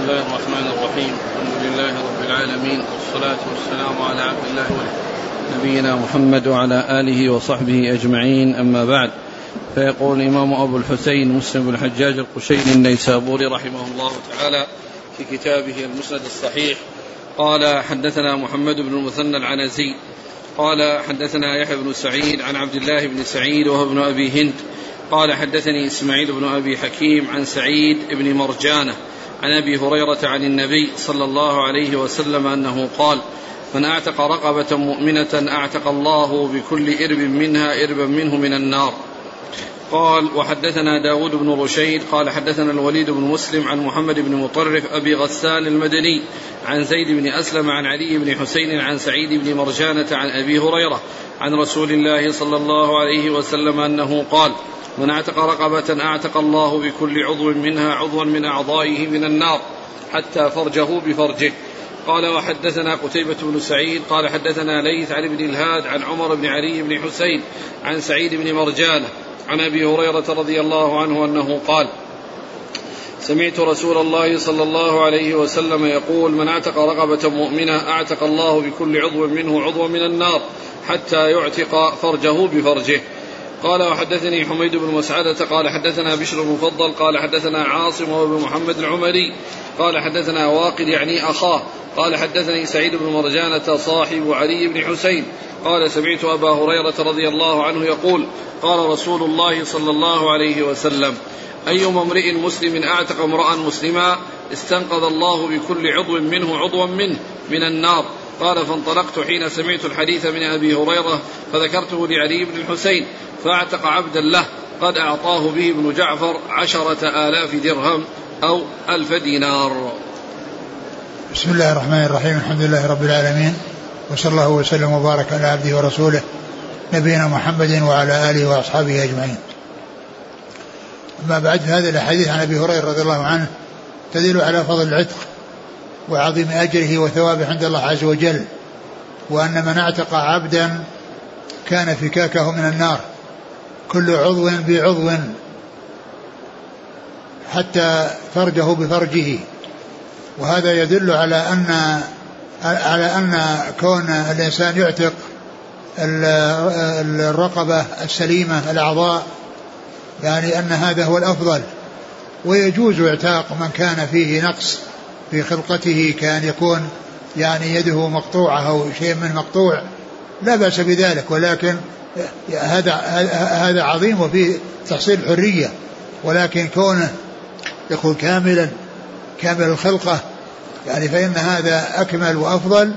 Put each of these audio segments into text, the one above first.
الله الرحمن الرحيم الحمد لله رب العالمين والصلاة والسلام على عبد الله نبينا محمد وعلى آله وصحبه أجمعين أما بعد فيقول الإمام أبو الحسين مسلم بن الحجاج القشيري النيسابوري رحمه الله تعالى في كتابه المسند الصحيح قال حدثنا محمد بن المثنى العنزي قال حدثنا يحيى بن سعيد عن عبد الله بن سعيد وهو ابن أبي هند قال حدثني إسماعيل بن أبي حكيم عن سعيد بن مرجانة عن أبي هريرة عن النبي صلى الله عليه وسلم أنه قال من أعتق رقبة مؤمنة أعتق الله بكل إرب منها إربا منه من النار. قال وحدثنا داود بن رشيد قال حدثنا الوليد بن مسلم عن محمد بن مطرف أبي غسان المدني عن زيد بن أسلم عن علي بن حسين عن سعيد بن مرجانة عن أبي هريرة عن رسول الله صلى الله عليه وسلم أنه قال من اعتق رقبة اعتق الله بكل عضو منها عضوا من أعضائه من النار حتى فرجه بفرجه. قال وحدثنا قتيبة بن سعيد قال حدثنا ليث عن ابن الهاد عن عمر بن علي بن حسين عن سعيد بن مرجانة عن أبي هريرة رضي الله عنه أنه قال سمعت رسول الله صلى الله عليه وسلم يقول من اعتق رقبة مؤمنة اعتق الله بكل عضو منه عضوا من النار حتى يعتق فرجه بفرجه. قال وحدثني حميد بن مسعدة قال حدثنا بشر بن مفضل قال حدثنا عاصم وابن محمد العمري قال حدثنا واقد يعني أخاه قال حدثني سعيد بن مرجانة صاحب علي بن حسين قال سمعت أبا هريرة رضي الله عنه يقول قال رسول الله صلى الله عليه وسلم أيما امرئ مسلم أعتق امرأ مسلما استنقذ الله بكل عضو منه عضوا منه من النار قال فانطلقت حين سمعت الحديث من أبي هريرة فذكرته لعلي بن الحسين فاعتق عبدا له قد أعطاه به ابن جعفر عشرة آلاف درهم أو ألف دينار. بسم الله الرحمن الرحيم. الحمد لله رب العالمين. وصلى الله وسلم وبارك على عبده ورسوله نبينا محمد وعلى آله وأصحابه أجمعين. أما بعد هذه الأحاديث عن أبي هريرة رضي الله عنه تدل على فضل العتق وعظيم أجره وثوابه عند الله عز وجل وأن من اعتق عبدا كان فكاكه من النار. كل عضو بعضو حتى فرجه بفرجه. وهذا يدل على أن على أن كون الإنسان يعتق الرقبة السليمة الأعضاء يعني أن هذا هو الأفضل. ويجوز إعتاق من كان فيه نقص في خلقته كان يكون يعني يده مقطوعة أو شيء من مقطوع. لا بأس بذلك ولكن هذا هذا عظيم وفيه تحصيل حرية ولكن كونه يكون كاملا كامل الخلقة يعني فإن هذا أكمل وأفضل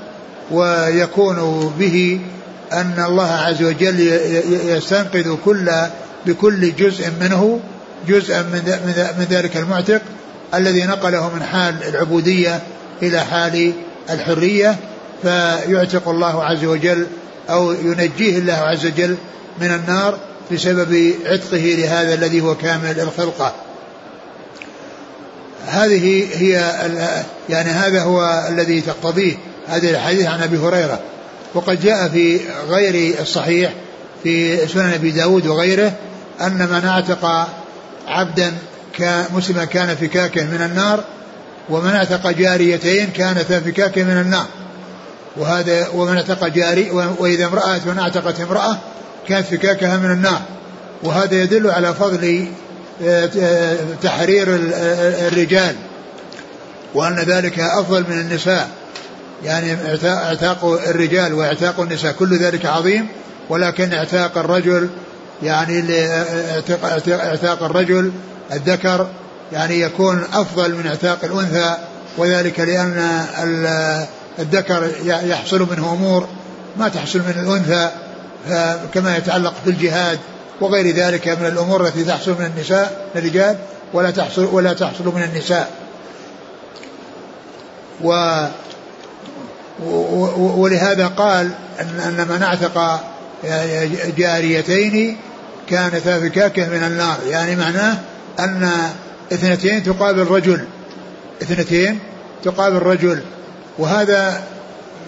ويكون به أن الله عز وجل يستنقذ كل بكل جزء منه جزءا من من ذلك المعتق الذي نقله من حال العبودية إلى حال الحرية فيعتق الله عز وجل أو ينجيه الله عز وجل من النار بسبب عتقه لهذا الذي هو كامل الخلقة هذه هي يعني هذا هو الذي تقتضيه هذه الحديث عن أبي هريرة. وقد جاء في غير الصحيح في سنن أبي داود وغيره أن من اعتق عبدا مسلما كان فكاكه من النار ومن اعتق جاريتين كانتا فكاكه من النار. وهذا ومن اعتق جاري وإذا امرأة من اعتقت امرأة كانت فكاكها من النار. وهذا يدل على فضل آه، تحرير الرجال وأن ذلك أفضل من النساء. يعني اعتاق الرجال واعتاق النساء كل ذلك عظيم ولكن اعتاق الرجل يعني اعتاق الرجل الذكر يعني يكون أفضل من اعتاق الأنثى وذلك لأن الذكر يحصل منه أمور ما تحصل من الأنثى كما يتعلق بالجهاد وغير ذلك من الأمور التي تحصل من النساء الرجال ولا تحصل ولا تحصل من النساء. و ولهذا قال ان من اعتق جاريتين كانتا فكاكه من النار. يعني معناه أن اثنتين تقابل رجل. اثنتين تقابل رجل. وهذا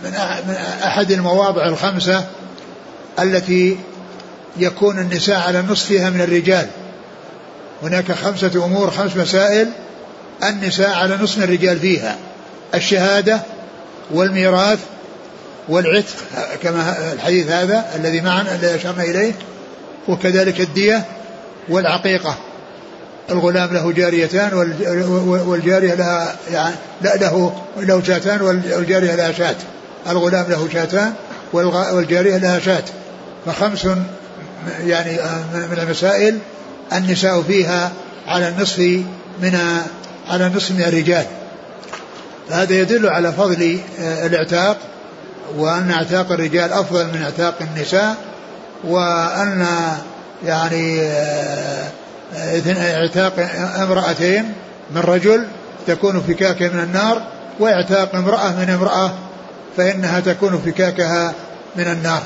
من أحد المواضع الخمسة التي يكون النساء على النصف فيها من الرجال. هناك خمسة أمور خمس مسائل النساء على نصف الرجال فيها. الشهادة والميراث والعتق كما الحديث هذا الذي معنا الذي أشرنا إليه وكذلك الدية والعقيقة. الغلام له جاريتان والجارية لها يعني له له شاتان والجارية لها شات. الغلام له شاتان والجارية لها شات. فخمس يعني من المسائل النساء فيها على النصف من على النصف من الرجال. هذا يدل على فضل الاعتاق وأن اعتاق الرجال أفضل من اعتاق النساء وأن يعني اعتاق امرأتين من رجل تكون فكاكة من النار واعتاق امرأة من امرأة فإنها تكون فكاكها من النار.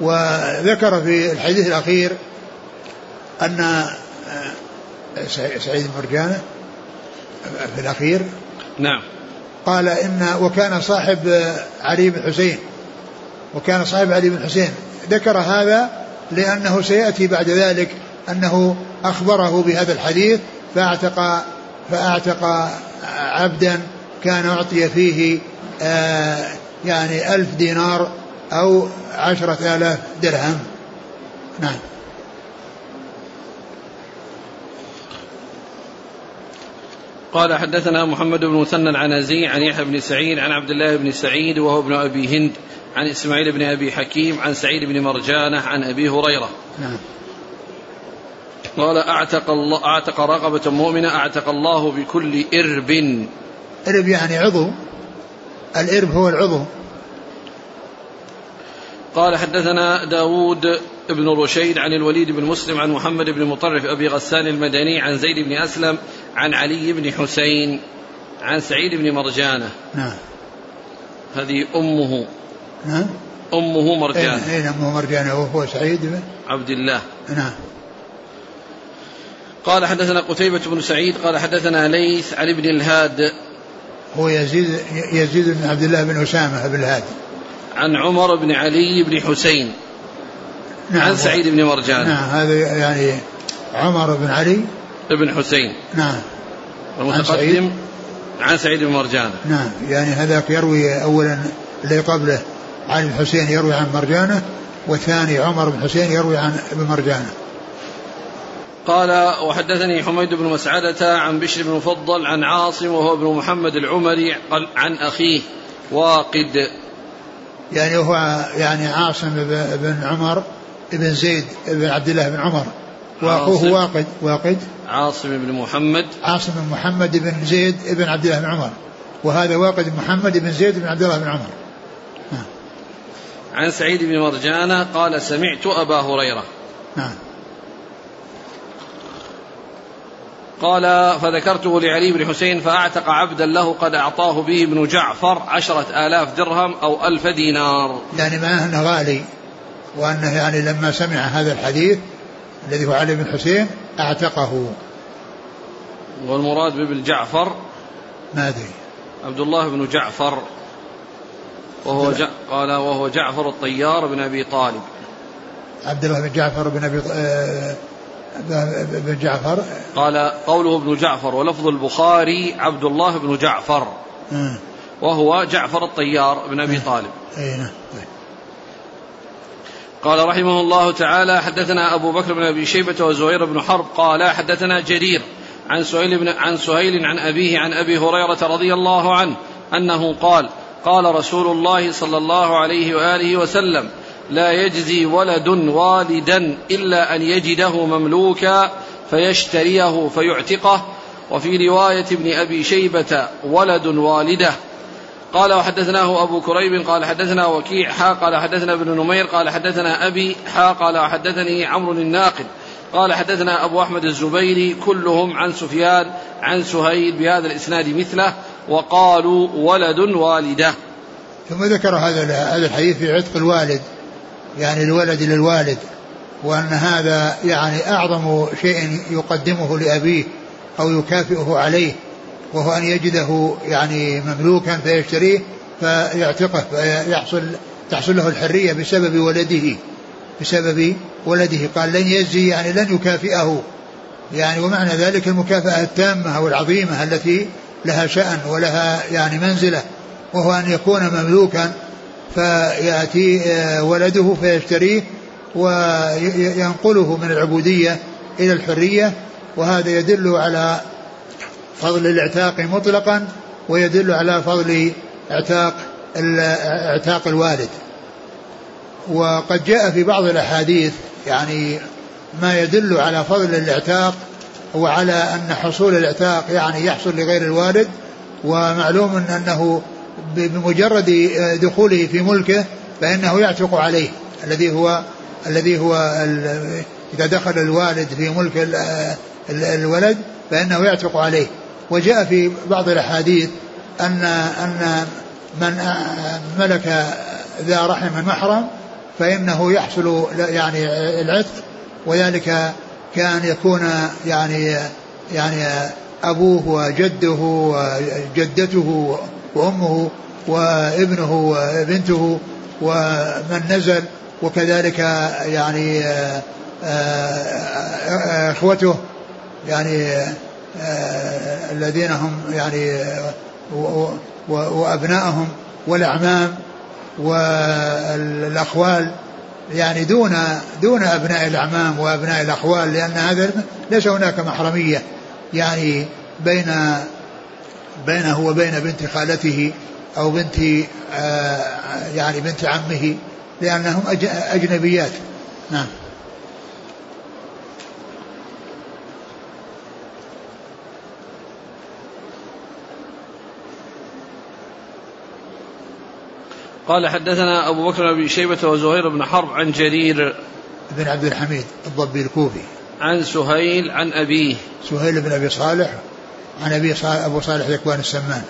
وذكر في الحديث الأخير أن آه، سعيد مرجانة في الأخير نعم. قال إن وكان صاحب علي بن حسين وكان صاحب علي بن حسين. ذكر هذا لأنه سيأتي بعد ذلك أنه أخبره بهذا الحديث فأعتق فأعتق عبدا كان أعطي فيه آه يعني ألف دينار أو عشرة آلاف درهم. نعم. قال حدثنا محمد بن مثنى العنزي عن يحيى بن سعيد عن عبد الله بن سعيد وهو ابن أبي هند عن إسماعيل بن أبي حكيم عن سعيد بن مرجانة عن أبي هريرة. نعم. قال أعتق الله أعتق رقبة مؤمنة أعتق الله بكل إرب. إرب يعني عضو. الإرب هو العضو. قال حدثنا داود بن رشيد عن الوليد بن مسلم عن محمد بن مطرف أبي غسان المدني عن زيد بن أسلم عن علي بن حسين عن سعيد بن مرجانة نعم هذه أمه نعم أمه مرجانة أين أمه مرجانة وهو سعيد. بن عبد الله. نعم. قال حدثنا قتيبة بن سعيد قال حدثنا ليث عن ابن الهاد. هو يزيد يزيد بن عبد الله بن أسامة بن الهاد عن عمر بن علي بن حسين. نعم. عن سعيد بن مرجان. نعم هذا يعني عمر بن علي. بن حسين. نعم. المتقدم عن, عن سعيد بن مرجان. نعم يعني هذاك يروي اولا اللي قبله. علي بن حسين يروي عن مرجانة والثاني عمر بن حسين يروي عن ابن مرجانة. قال وحدثني حميد بن مسعدة عن بشر بن مفضل عن عاصم وهو ابن محمد العمري عن أخيه واقد. يعني هو يعني عاصم بن عمر بن زيد بن عبد الله بن عمر. وأخوه واقد واقد. عاصم بن محمد. عاصم بن محمد بن زيد بن عبد الله بن عمر. وهذا واقد محمد بن زيد بن عبد الله بن عمر. عن سعيد بن مرجانة قال سمعت أبا هريرة. نعم. قال فذكرته لعلي بن حسين فأعتق عبدا له قد أعطاه به ابن جعفر عشرة آلاف درهم أو ألف دينار. يعني معناه أنه غالي وأنه يعني لما سمع هذا الحديث الذي هو علي بن حسين أعتقه. والمراد بابن جعفر ما أدري. عبد الله بن جعفر. وهو جع... قال وهو جعفر الطيار بن أبي طالب. عبد الله بن جعفر بن أبي آه، بن جعفر. قال قوله ابن جعفر ولفظ البخاري عبد الله بن جعفر. وهو جعفر الطيار بن أبي طالب. أي نعم. قال رحمه الله تعالى حدثنا أبو بكر بن أبي شيبة وزهير بن حرب قال حدثنا جرير عن سهيل بن عن سهيل عن أبيه عن أبي هريرة رضي الله عنه أنه قال قال رسول الله صلى الله عليه وآله وسلم لا يجزي ولد والدا إلا أن يجده مملوكا فيشتريه فيعتقه. وفي رواية ابن أبي شيبة ولد والده. قال وحدثناه أبو كريب. قال حدثنا وكيع. حا قال حدثنا ابن نمير. قال حدثنا أبي. حا قال وحدثني عمرو الناقد. قال حدثنا أبو أحمد الزبيري. كلهم عن سفيان عن سهيل بهذا الإسناد مثله. وقالوا ولد والدة. ثم ذكر هذا هذا الحديث في عتق الوالد يعني الولد للوالد وأن هذا يعني أعظم شيء يقدمه لأبيه أو يكافئه عليه وهو أن يجده يعني مملوكا فيشتريه فيعتقه فيحصل تحصل له الحرية بسبب ولده بسبب ولده. قال لن يجزي يعني لن يكافئه. يعني ومعنى ذلك المكافأة التامة أو العظيمة التي لها شأن ولها يعني منزلة وهو أن يكون مملوكا فيأتي آه، ولده فيشتريه وينقله من العبودية إلى الحرية وهذا يدل على فضل الإعتاق مطلقا ويدل على فضل إعتاق إعتاق الوالد. وقد جاء في بعض الأحاديث يعني ما يدل على فضل الإعتاق وعلى أن حصول الإعتاق يعني يحصل لغير الوالد ومعلوم أنه بمجرد دخوله في ملكه فإنه يعتق عليه الذي هو الذي هو إذا دخل الوالد في ملك الولد فإنه يعتق عليه. وجاء في بعض الأحاديث ان أن من ملك ذا رحم محرم فإنه يحصل يعني العتق وذلك كان يكون يعني يعني أبوه وجده وجدته وأمه وابنه وبنته ومن نزل وكذلك يعني إخوته يعني الذين هم يعني وأبنائهم والأعمام والأخوال يعني دون دون أبناء الأعمام وأبناء الأخوال لأن هذا ليس هناك محرمية. يعني بين بينه وبين بنت خالته أو بنت آه، يعني بنت عمه لأنهم أجنبيات. نعم. قال حدثنا أبو بكر بن شيبة وزهير بن حرب عن جرير بن عبد الحميد الضبي الكوفي. عن سهيل عن أبيه. سهيل بن أبي صالح عن أبي صالح أبو صالح ذكوان السمان.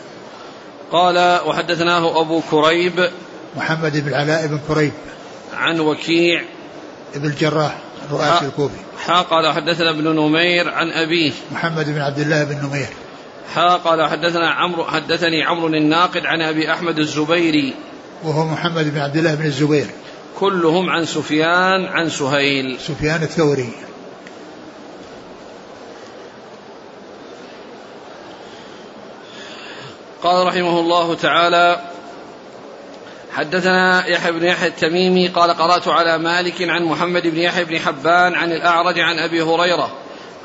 قال وحدثناه أبو كريب محمد بن العلاء بن كريب عن وكيع بن الجراح رؤاسي الكوفي. حا قال حدثنا ابن نمير عن أبيه. محمد بن عبد الله بن نمير. حا قال حدثنا عمرو حدثني عمرو الناقد عن أبي أحمد الزبيري. وهو محمد بن عبد الله بن الزبير. كلهم عن سفيان عن سهيل. سفيان الثوري. قال رحمه الله تعالى حدثنا يحيى بن يحيى التميمي قال قرأت على مالك عن محمد بن يحيى بن حبان عن الأعرج عن أبي هريرة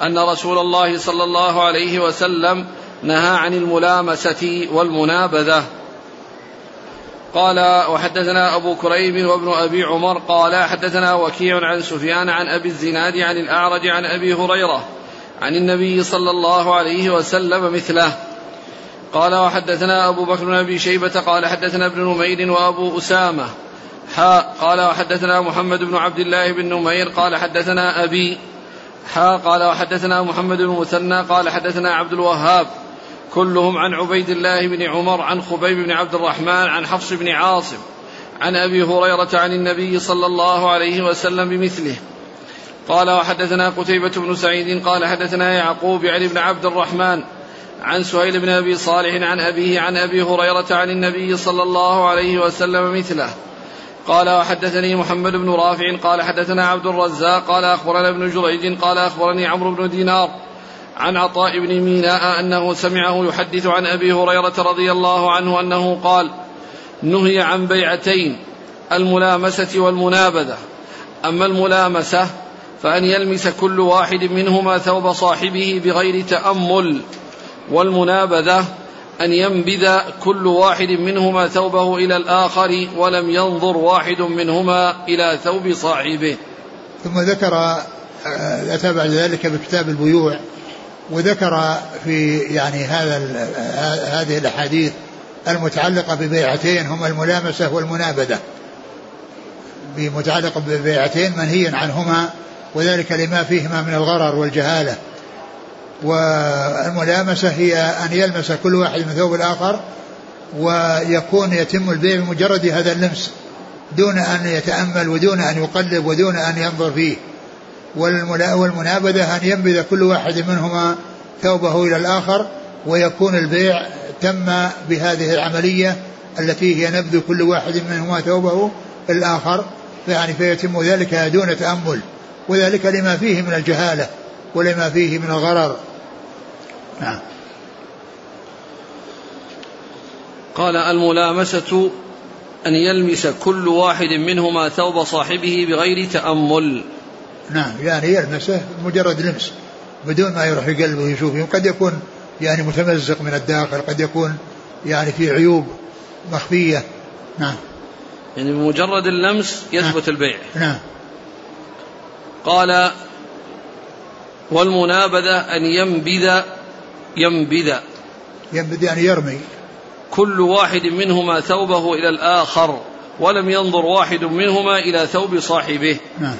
أن رسول الله صلى الله عليه وسلم نهى عن الملامسة والمنابذة. قال وحدثنا أبو كريب وابن أبي عمر قال حدثنا وكيع عن سفيان عن أبي الزناد عن الأعرج عن أبي هريرة عن النبي صلى الله عليه وسلم مثله. قال وحدثنا أبو بكر بن أبي شيبة قال حدثنا ابن نمير وأبو أسامة. حاء قال وحدثنا محمد بن عبد الله بن نمير قال حدثنا أبي. حاء قال وحدثنا محمد بن مثنى قال حدثنا عبد الوهاب. كلهم عن عبيد الله بن عمر عن خبيب بن عبد الرحمن عن حفص بن عاصم عن أبي هريرة عن النبي صلى الله عليه وسلم بمثله. قال وحدثنا قتيبة بن سعيد قال حدثنا يعقوب يعني بن عبد الرحمن عن سهيل بن أبي صالح عن أبيه عن أبي هريرة عن النبي صلى الله عليه وسلم مثله. قال وحدثني محمد بن رافع قال حدثنا عبد الرزاق قال أخبرنا ابن جريج قال أخبرني عمرو بن دينار عن عطاء بن ميناء أنه سمعه يحدث عن أبي هريرة رضي الله عنه أنه قال نهي عن بيعتين الملامسة والمنابذة. أما الملامسة فأن يلمس كل واحد منهما ثوب صاحبه بغير تأمل والمنابذة أن ينبذ كل واحد منهما ثوبه إلى الآخر ولم ينظر واحد منهما إلى ثوب صاحبه. ثم ذكر أتى بعد ذلك بكتاب البيوع. وذكر في يعني هذا هذه الأحاديث المتعلقة ببيعتين هما الملامسة والمنابذة. بمتعلقة ببيعتين منهي عنهما وذلك لما فيهما من الغرر والجهالة. والملامسة هي أن يلمس كل واحد من ثوب الآخر ويكون يتم البيع بمجرد هذا اللمس دون أن يتأمل ودون أن يقلب ودون أن ينظر فيه. والمنابذة أن ينبذ كل واحد منهما ثوبه إلى الآخر ويكون البيع تم بهذه العملية التي هي نبذ كل واحد منهما ثوبه الآخر يعني فيتم ذلك دون تأمل وذلك لما فيه من الجهالة ولما فيه من الغرر. نعم. قال الملامسة أن يلمس كل واحد منهما ثوب صاحبه بغير تأمل. نعم يعني يلمسه مجرد لمس. بدون ما يروح في قلبه ويشوفه قد يكون يعني متمزق من الداخل قد يكون يعني في عيوب مخفية. نعم. يعني بمجرد اللمس يثبت نعم. البيع. نعم. قال والمنابذة أن ينبذ ينبذ. ينبذ يعني يرمي. كل واحد منهما ثوبه إلى الآخر ولم ينظر واحد منهما إلى ثوب صاحبه. نعم.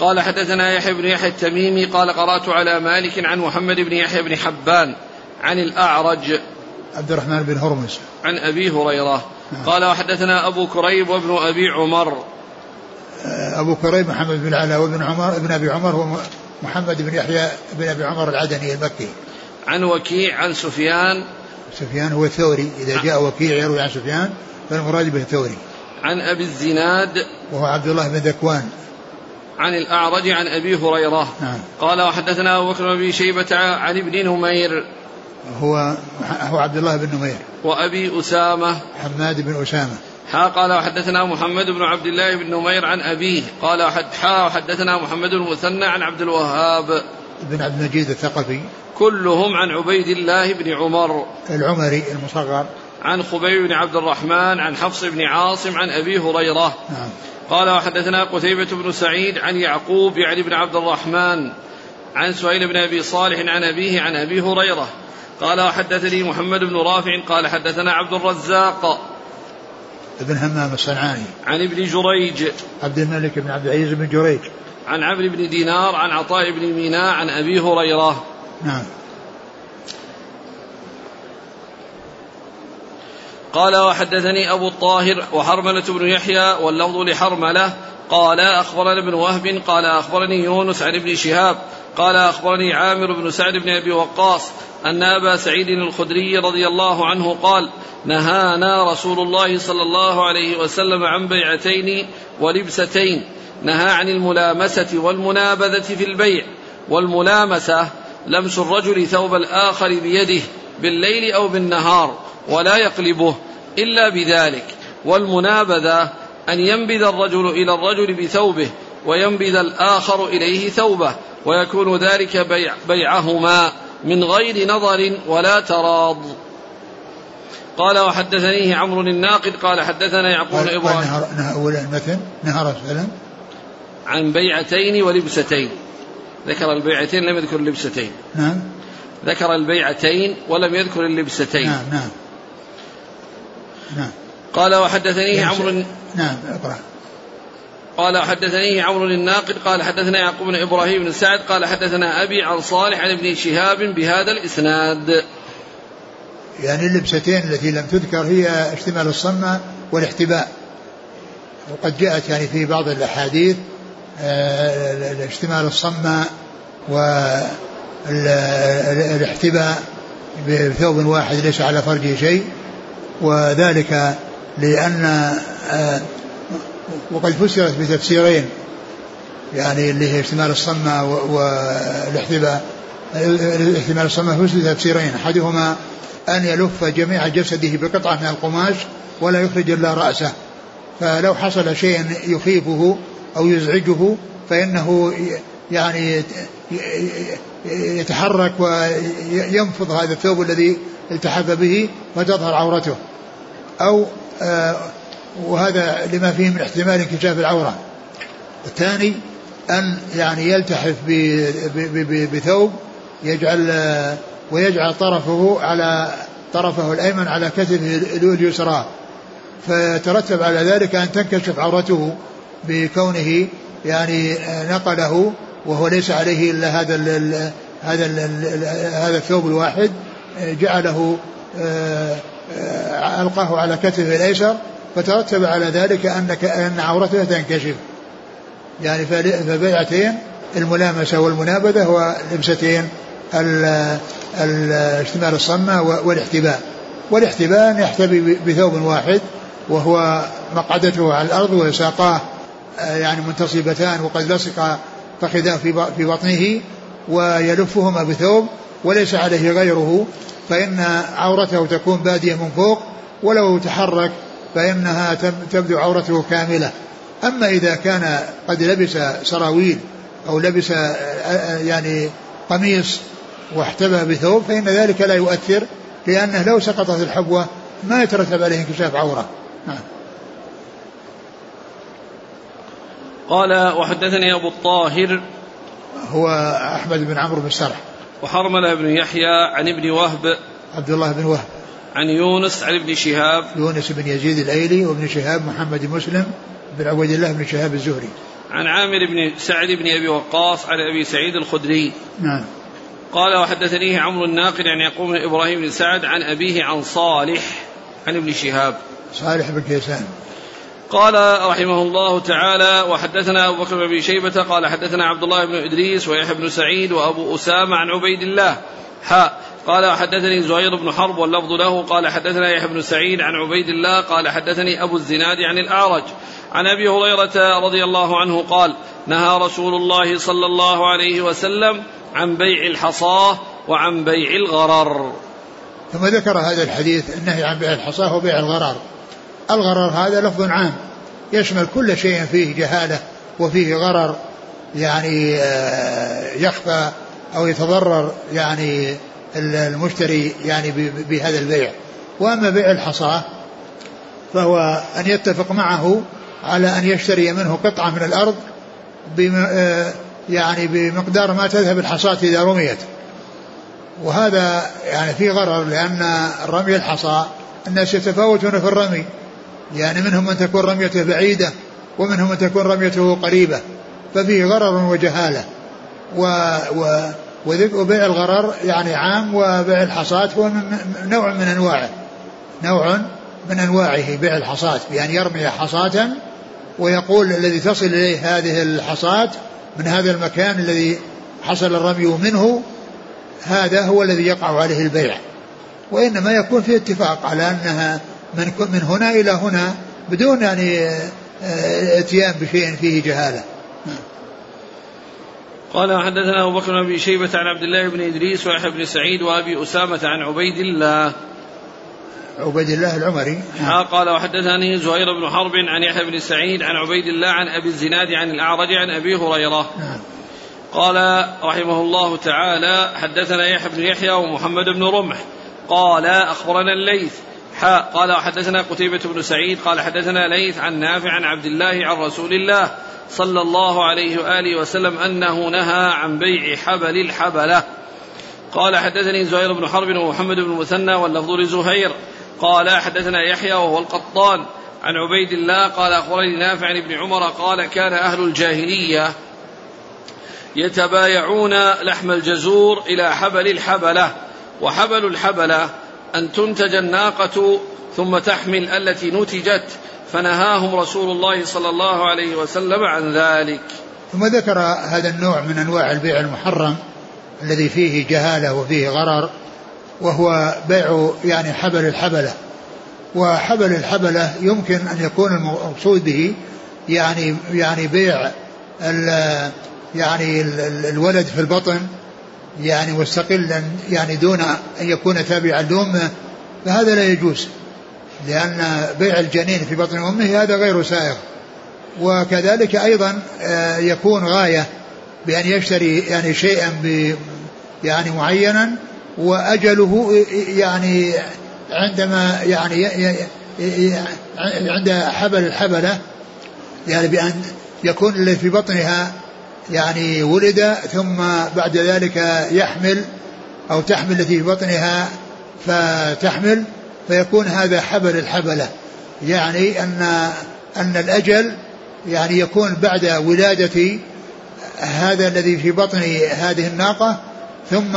قال حدثنا يحيى بن يحيى التميمي قال قرأت على مالك عن محمد بن يحيى بن حبان عن الأعرج عبد الرحمن بن هرمز. عن أبي هريرة. نعم. قال وحدثنا أبو كريب وابن أبي عمر. أبو كريم محمد بن العلاء وابن عمر ابن أبي عمر هو محمد بن يحيى بن أبي عمر العدني المكي. عن وكيع عن سفيان. سفيان هو الثوري. إذا جاء وكيع يروي عن سفيان فالمراد به الثوري. عن أبي الزناد. وهو عبد الله بن ذكوان عن الأعرج عن أبي هريرة. نعم. قال وحدثنا أبو بكر بن شيبة عن ابن نمير. هو هو عبد الله بن نمير. وأبي أسامة. حماد بن أسامة. حا قال وحدثنا محمد بن عبد الله بن نمير عن أبيه. قال حا وحدثنا محمد بن المثنى عن عبد الوهاب. بن عبد المجيد الثقفي. كلهم عن عبيد الله بن عمر. العمري المصغر. عن خبيب بن عبد الرحمن عن حفص بن عاصم عن أبي هريرة. نعم. قال وحدثنا قتيبة بن سعيد عن يعقوب يعني بن عبد الرحمن عن سهيل بن أبي صالح عن أبيه عن أبي هريرة. قال وحدثني محمد بن رافع قال حدثنا عبد الرزاق ابن همام الصنعاني عن ابن جريج. عبد الملك بن عبد العزيز بن جريج. عن عمرو بن دينار عن عطاء بن ميناء عن أبي هريرة. نعم. قال وحدثني أبو الطاهر وحرملة بن يحيى واللفظ لحرملة. قال أخبرنا ابن وهب قال أخبرني يونس عن ابن شهاب قال أخبرني عامر بن سعد بن أبي وقاص أن أبا سعيد الخدري رضي الله عنه قال نهانا رسول الله صلى الله عليه وسلم عن بيعتين ولبستين. نهى عن الملامسة والمنابذة في البيع والملامسة لمس الرجل ثوب الآخر بيده بالليل أو بالنهار. ولا يقلبه إلا بذلك والمنابذة أن ينبذ الرجل إلى الرجل بثوبه وينبذ الآخر إليه ثوبه ويكون ذلك بيع بيعهما من غير نظر ولا تراض. قال وحدثنيه عمرو الناقد قال حدثنا يعقوب قال إبراهيم. نهر أولا المتن نهر وسلم عن بيعتين ولبستين. ذكر البيعتين لم يذكر اللبستين. نعم. ذكر البيعتين ولم يذكر اللبستين. نعم نعم. نعم. قال وحدثنيه عمرو نعم اقرأ. قال حدثني عمرو الناقد قال حدثنا يعقوب بن إبراهيم بن سعد قال حدثنا أبي عن صالح عن ابن شهاب بهذا الإسناد. يعني اللبستين التي لم تذكر هي اشتمال الصمة والاحتباء. وقد جاءت يعني في بعض الأحاديث آه، اشتمال الصمة والاحتباء بثوب واحد ليس على فرجه شيء. وذلك لأن آه، وقد فسرت بتفسيرين يعني اللي هي اشتمال الصمة والاحتباء احتمال الصمة فسر تفسيرين أحدهما أن يلف جميع جسده بقطعة من القماش ولا يخرج إلا رأسه فلو حصل شيء يخيفه أو يزعجه فإنه يعني يتحرك وينفض هذا الثوب الذي التحف به فتظهر عورته. أو آه، وهذا لما فيه من احتمال انكشاف العورة. الثاني أن يعني يلتحف بثوب يجعل ويجعل طرفه على طرفه الأيمن على كتفه اليسرى. فيترتب على ذلك أن تنكشف عورته بكونه يعني نقله وهو ليس عليه إلا هذا ال هذا ال هذا الثوب الواحد جعله آه، آه، ألقاه على كتفه الأيسر فترتب على ذلك أن أن عورته تنكشف. يعني فبيعتين الملامسة والمنابذة ولبستين اشتمال الصمة والاحتباء. والاحتباء يحتبي بثوب واحد وهو مقعدته على الأرض وساقاه يعني منتصبتان وقد لصق فخذاه في بطنه ويلفهما بثوب وليس عليه غيره. فإن عورته تكون بادية من فوق ولو تحرك فإنها تبدو عورته كاملة. أما إذا كان قد لبس سراويل أو لبس يعني قميص واحتبى بثوب فإن ذلك لا يؤثر لأنه لو سقطت الحبوة ما يترتب عليه انكشاف عورة. نعم. قال وحدثني أبو الطاهر. هو أحمد بن عمرو بن سرح وحرمل بن يحيى عن ابن وهب عبد الله بن وهب. عن يونس عن ابن شهاب. يونس بن يزيد الأيلي وابن شهاب محمد مسلم بن عبيد الله بن شهاب الزهري. عن عامر بن سعد بن أبي وقاص عن أبي سعيد الخدري. نعم. قال وحدثنيه عمرو الناقد عن يعقوب بن إبراهيم بن سعد عن أبيه عن صالح عن ابن شهاب. صالح بن كيسان. قال رحمه الله تعالى وحدثنا أبو بكر بن شيبة قال حدثنا عبد الله بن إدريس ويحيى بن سعيد وأبو أسامة عن عبيد الله. حاء قال حدثني زهير بن حرب واللفظ له قال حدثنا يحيى بن سعيد عن عبيد الله قال حدثني أبو الزناد عن الأعرج عن أبي هريرة رضي الله عنه قال نهى رسول الله صلى الله عليه وسلم عن بيع الحصاه وعن بيع الغرر. ثم ذكر هذا الحديث النهي عن بيع الحصاه وبيع الغرر. الغرر هذا لفظ عام يشمل كل شيء فيه جهالة وفيه غرر يعني آه، يخفى أو يتضرر يعني المشتري يعني بهذا البيع. وأما بيع الحصاه فهو أن يتفق معه على أن يشتري منه قطعة من الأرض آه، يعني بمقدار ما تذهب الحصاة إذا رميت. وهذا يعني في غرر لأن رمي الحصى الناس يتفاوتون في الرمي. يعني منهم من تكون رميته بعيدة ومنهم من تكون رميته قريبة ففيه غرر وجهالة. و, و وبيع الغرر يعني عام وبيع الحصاة هو نوع من أنواعه. نوع من أنواعه بيع الحصاة بأن يرمي حصاة ويقول الذي تصل إليه هذه الحصاة من هذا المكان الذي حصل الرمي منه هذا هو الذي يقع عليه البيع. وإنما يكون في اتفاق على أنها من, من هنا إلى هنا بدون يعني آه، إتيان بشيء فيه جهالة قال حدثنا أبو بكر بن أبي شيبة عن عبد الله بن إدريس ويحيى بن سعيد وأبي أسامة عن عبيد الله عبيد الله العمري نعم. قال وحدثني زهير بن حرب عن يحيى بن سعيد عن عبيد الله عن أبي الزناد عن الأعرج عن أبي هريرة نعم. قال رحمه الله تعالى حدثنا يحيى بن يحيى ومحمد بن رمح قال أخبرنا الليث حاء قال وحدثنا قتيبة بن سعيد قال حدثنا ليث عن نافع عن عبد الله عن رسول الله صلى الله عليه وآله وسلم أنه نهى عن بيع حبل الحبلة. قال حدثني زهير بن حرب ومحمد بن المثنى واللفظ لزهير. قال حدثنا يحيى وهو القطان عن عبيد الله قال أخبرني نافع عن ابن عمر قال كان أهل الجاهلية يتبايعون لحم الجزور إلى حبل الحبلة وحبل الحبلة أن تنتج الناقة ثم تحمل التي نتجت فنهاهم رسول الله صلى الله عليه وسلم عن ذلك. ثم ذكر هذا النوع من أنواع البيع المحرم الذي فيه جهالة وفيه غرر وهو بيع يعني حبل الحبلة. وحبل الحبلة يمكن أن يكون المقصود به يعني يعني بيع ال يعني الولد في البطن يعني مستقلا يعني دون أن يكون تابعا لأمه فهذا لا يجوز لأن بيع الجنين في بطن أمه هذا غير سائغ. وكذلك أيضا آه، يكون غاية بأن يشتري يعني شيئا يعني معينا وأجله يعني عندما يعني عند حبل الحبلة يعني بأن يكون الذي في بطنها يعني ولد ثم بعد ذلك يحمل أو تحمل التي في بطنها فتحمل فيكون هذا حبل الحبلة. يعني أن أن الأجل يعني يكون بعد ولادة هذا الذي في بطن هذه الناقة ثم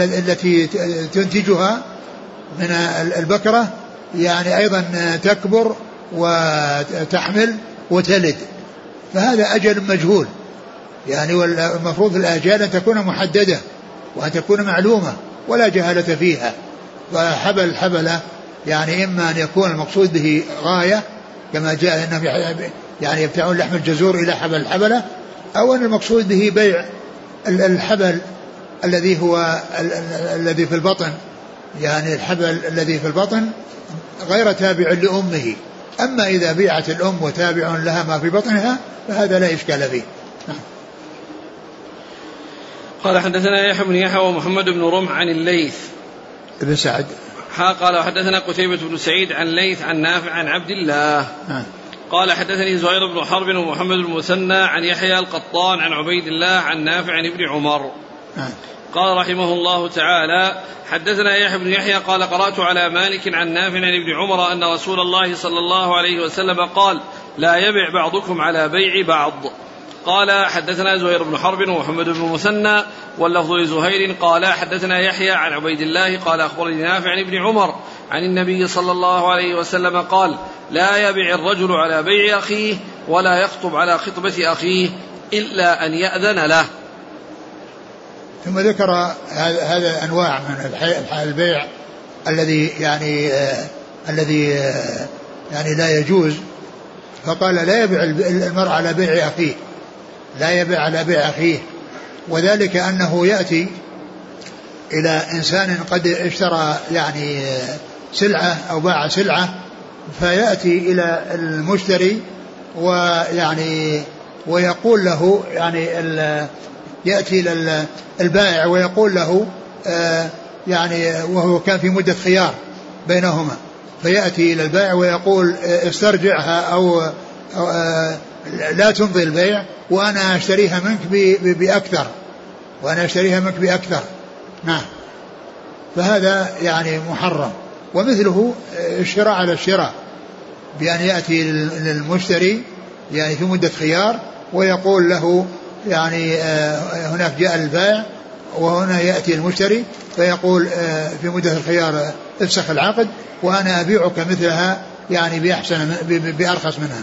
التي تنتجها من البكرة يعني أيضا تكبر وتحمل وتلد. فهذا أجل مجهول. يعني والمفروض الآجال أن تكون محددة وأن تكون معلومة ولا جهالة فيها. فحبل الحبلة يعني إما أن يكون المقصود به غاية كما جاء يعني يبتاعون لحم الجزور إلى حبل الحبلة أو أن المقصود به بيع الحبل الذي هو الذي في البطن. يعني الحبل الذي في البطن غير تابع لأمه. أما إذا بيعت الأم وتابع لها ما في بطنها فهذا لا إشكال فيه نعم. قال حدثنا يحيى بن يحيى ومحمد بن رمح عن الليث بن سعد قال وحدثنا قتيبة بن سعيد عن ليث عن نافع عن عبد الله نعم. قال حدثني زهير بن حرب ومحمد بن المثنى عن يحيى القطان عن عبيد الله عن نافع عن ابن عمر نعم. قال رحمه الله تعالى حدثنا يحيى بن يحيى قال قرأت على مالك عن نافع عن ابن عمر أن رسول الله صلى الله عليه وسلم قال لا يبع بعضكم على بيع بعض. قال حدثنا زهير بن حرب ومحمد بن المثنى واللفظ لزهير قال حدثنا يحيى عن عبيد الله قال أخبرني نافع عن ابن عمر عن النبي صلى الله عليه وسلم قال لا يبع الرجل على بيع أخيه ولا يخطب على خطبة أخيه إلا أن يأذن له. ثم ذكر هذا أنواع من البيع الذي يعني آه الذي آه يعني لا يجوز. فقال لا يبيع المرء على بيع أخيه. لا يبيع على بيع أخيه. وذلك أنه يأتي إلى إنسان قد اشترى يعني آه سلعة أو باع سلعة فيأتي إلى المشتري ويعني ويقول له يعني يأتي إلى البائع ويقول له آه، يعني وهو كان في مدة خيار بينهما. فيأتي إلى البائع ويقول آه، استرجعها أو آه، لا تمضي البيع وأنا أشتريها منك بأكثر. وأنا أشتريها منك بأكثر. نعم. فهذا يعني محرم. ومثله الشراء على الشراء. بأن يأتي للمشتري يعني في مدة خيار ويقول له يعني آه، هناك جاء البائع وهنا يأتي المشتري فيقول آه، في مدة الخيار افسخ العقد وأنا أبيعك مثلها يعني بأحسن بأرخص منها.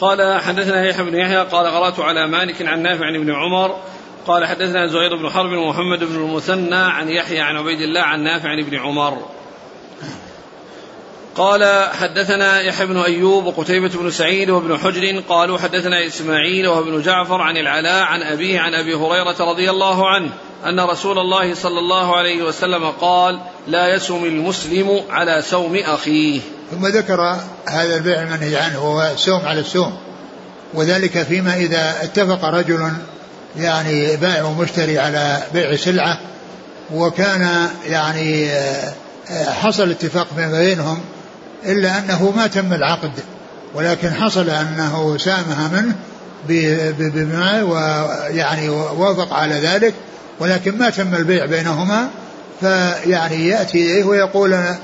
قال حدثنا يحيى بن يحيى قال قرأت على مالك عن نافع عن ابن عمر قال حدثنا زهير بن حرب ومحمد بن المثنى عن يحيى عن عبيد الله عن نافع عن ابن عمر. قال حدثنا يحيى بن أيوب وقتيبة بن سعيد وابن حجر قالوا حدثنا إسماعيل وابن جعفر عن العلاء عن أبيه عن أبي هريرة رضي الله عنه أن رسول الله صلى الله عليه وسلم قال لا يسم المسلم على سوم أخيه. ثم ذكر هذا البيع المنهي عنه هو السوم على السوم وذلك فيما إذا اتفق رجل يعني بائع ومشتري على بيع سلعة وكان يعني حصل اتفاق بينهم إلا أنه ما تم العقد ولكن حصل أنه سامها منه بما ويعني وافق على ذلك ولكن ما تم البيع بينهما فيعني يأتي إليه ويقول أنا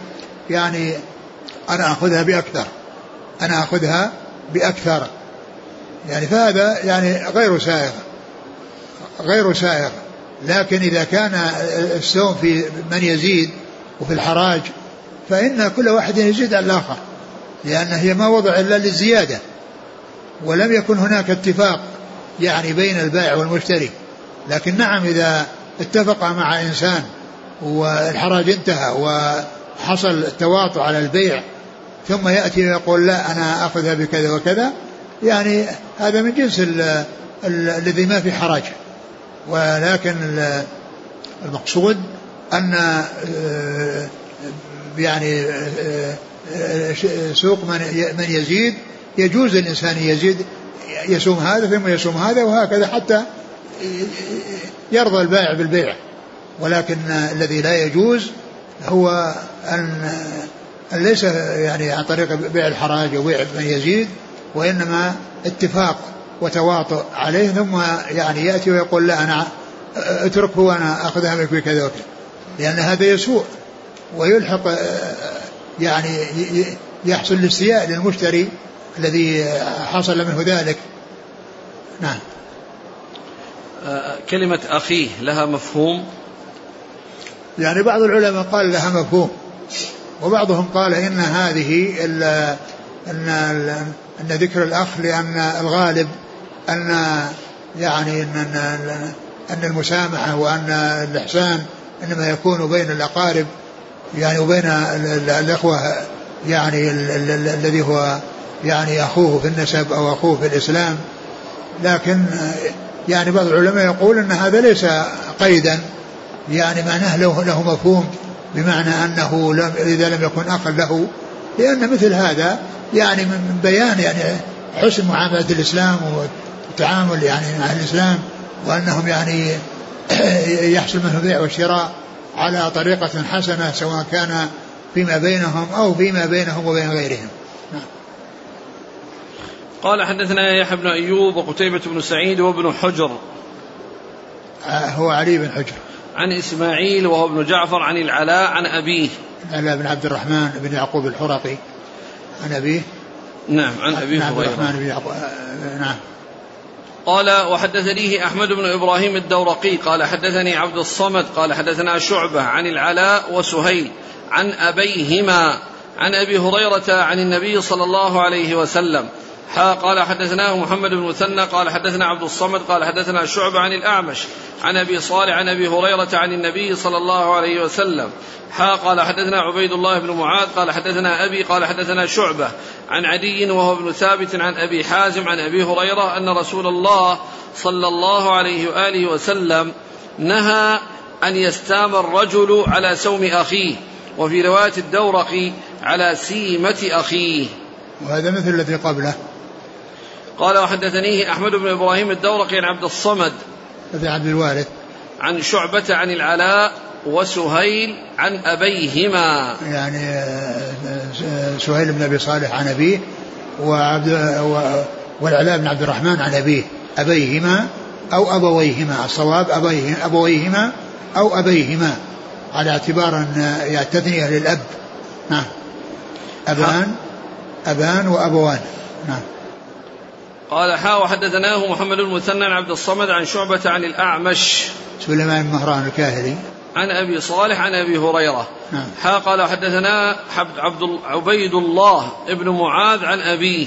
يعني أنا أخذها بأكثر أنا أخذها بأكثر. يعني فهذا يعني غير سائغ غير سائغ. لكن إذا كان السوم في من يزيد وفي الحراج فإن كل واحد يزيد على الآخر لأن هي ما وضع إلا للزيادة ولم يكن هناك اتفاق يعني بين البائع والمشتري. لكن نعم إذا اتفق مع إنسان والحراج انتهى وحصل التواطؤ على البيع ثم يأتي ويقول لا أنا أخذها بكذا وكذا يعني هذا من جنس الذي ما في حرج ولكن المقصود أن آه، يعني آه، آه، سوق من من يزيد يجوز للإنسان يزيد يصوم هذا ثم يصوم هذا وهكذا حتى يرضى البائع بالبيع. ولكن الذي لا يجوز هو أن ليس يعني عن طريق بيع الحراج أو بيع من يزيد وإنما اتفاق وتواطؤ عليه ثم يعني يأتي ويقول لا أنا أتركه وأنا أخذها منك بكذا وكذا. لأن هذا يسوء. ويلحق يعني يحصل الاستياء للمشتري الذي حصل منه ذلك. نعم. كلمة أخيه لها مفهوم؟ يعني بعض العلماء قال لها مفهوم وبعضهم قال إن هذه إن أن ذكر الأخ لأن الغالب أن يعني أن أن المسامحة وأن الإحسان إنما يكون بين الأقارب. يعني وبين الإخوة يعني الذي هو يعني أخوه في النسب أو أخوه في الإسلام. لكن يعني بعض العلماء يقول أن هذا ليس قيدا يعني معناه له, له مفهوم بمعنى أنه لم إذا لم يكن أخا له. لأن مثل هذا يعني من بيان يعني حسن معاملة الإسلام والتعامل يعني مع الإسلام وأنهم يعني يحصل منه البيع والشراء على طريقة حسنة سواء كان فيما بينهم أو فيما بينهم وبين غيرهم. نعم. قال حدثنا يحيى بن أيوب وقتيبة بن سعيد وابن حجر. آه، هو علي بن حجر. عن إسماعيل وهو ابن جعفر عن العلاء عن أبيه. العلاء بن عبد الرحمن بن يعقوب الحرقي. عن أبيه؟ نعم عن أبي عبد الرحمن بن يعقوب. آه، نعم. قال وحدثنيه أحمد بن إبراهيم الدورقي قال حدثني عبد الصمد قال حدثنا شعبة عن العلاء وسهيل عن أبيهما عن أبي هريرة عن النبي صلى الله عليه وسلم. قال حدثناه محمد بن مثنى قال حدثنا عبد الصمد قال حدثنا شعبة عن الأعمش عن أبي صالح عن أبي هريرة عن النبي صلى الله عليه وسلم. حا قال حدثنا عبيد الله بن معاذ قال حدثنا أبي قال حدثنا شعبة عن عدي وهو ابن ثابت عن أبي حازم عن أبي هريرة أن رسول الله صلى الله عليه وآله وسلم نهى أن يستام الرجل على سوم أخيه وفي رواية الدورقي على سيمة أخيه. وهذا مثل الذي قبله. قال وحدثنيه أحمد بن إبراهيم الدورقي عن عبد الصمد بن عبد الوارث. عن شعبة عن العلاء وسهيل عن أبيهما. يعني آه، سهيل بن أبي صالح عن أبيه وعبد والعلاء بن عبد الرحمن عن أبيه أبيهما أو أبويهما. الصواب أبويهما أو أبيهما على اعتبار أن التثنية للأب نعم. أبان أبان وأبوان. نعم. قال حا وحدثناه محمد المثنى عن عبد الصمد عن شعبة عن الأعمش. سليمان بن مهران الكاهلي. عن أبي صالح عن أبي هريرة. نعم. حا قال حدثنا عبد عبيد الله ابن معاذ عن أبيه.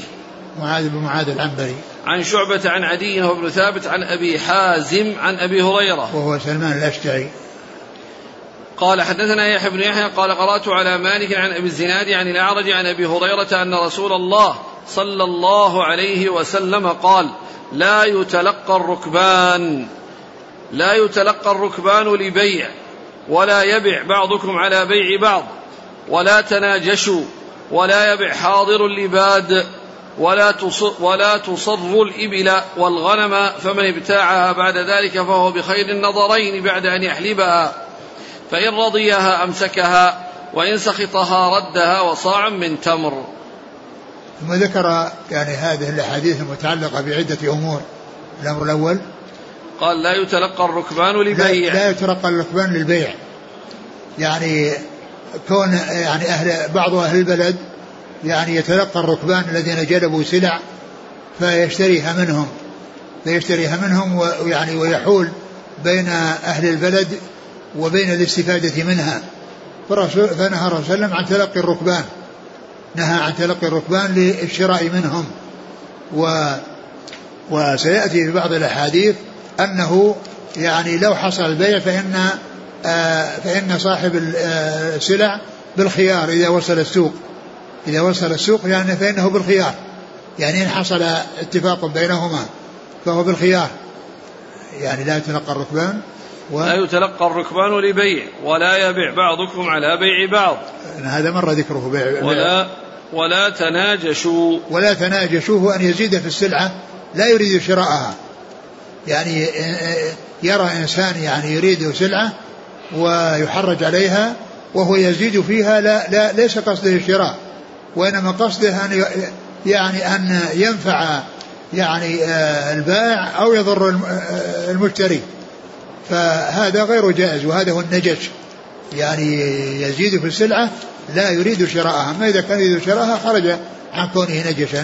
معاذ بن معاذ العنبري. عن شعبة عن عدي وابن ثابت عن أبي حازم عن أبي هريرة. وهو سلمان الأشجعي. قال حدثنا يحيى بن يحيى قال قرأت على مالك عن أبي الزناد عن الأعرج عن أبي هريرة أن رسول الله صلى الله عليه وسلم قال لا يتلقى الركبان لا يتلقى الركبان لبيع ولا يبع بعضكم على بيع بعض ولا تناجشوا ولا يبع حاضر لباد ولا ولا تصر الإبل والغنم فمن ابتاعها بعد ذلك فهو بخير النظرين بعد أن يحلبها. فإن رضيها أمسكها وإن سخطها ردها وصاعا من تمر. ثم ذكر يعني هذه الأحاديث المتعلقة بعدة أمور. الأمر الأول قال لا يتلقى الركبان لبيع. لا, لا يتلقى الركبان للبيع. يعني كون يعني أهل بعض أهل البلد يعني يتلقى الركبان الذين جلبوا سلع فيشتريها منهم. فيشتريها منهم ويعني ويحول بين أهل البلد وبين الاستفادة منها. فنهى الرسول صلى الله عليه وسلم عن تلقي الركبان. نهى عن تلقي الركبان للشراء منهم. و وسيأتي في بعض الأحاديث أنه يعني لو حصل البيع فإن آه فإن صاحب السلع بالخيار إذا وصل السوق. إذا وصل السوق يعني فإنه بالخيار. يعني إن حصل اتفاق بينهما فهو بالخيار. يعني لا يتلقى الركبان. و... لا يتلقى الركبان لبيع ولا يبيع. بعضكم على بيع بعض. هذا مر ذكره بيع ولا ولا تناجشوا. ولا تناجشوا هو أن يزيد في السلعة. لا يريد شراءها. يعني يرى إنسان يعني يريد سلعة ويحرج عليها وهو يزيد فيها لا, لا ليس قصده الشراء وإنما قصده أن يعني أن ينفع يعني آه، البائع أو يضر آه، المشتري. فهذا غير جائز وهذا هو النجش. يعني يزيد في السلعة لا يريد شراءها. أما إذا كان يريد شراءها خرج عن كونه نجشا.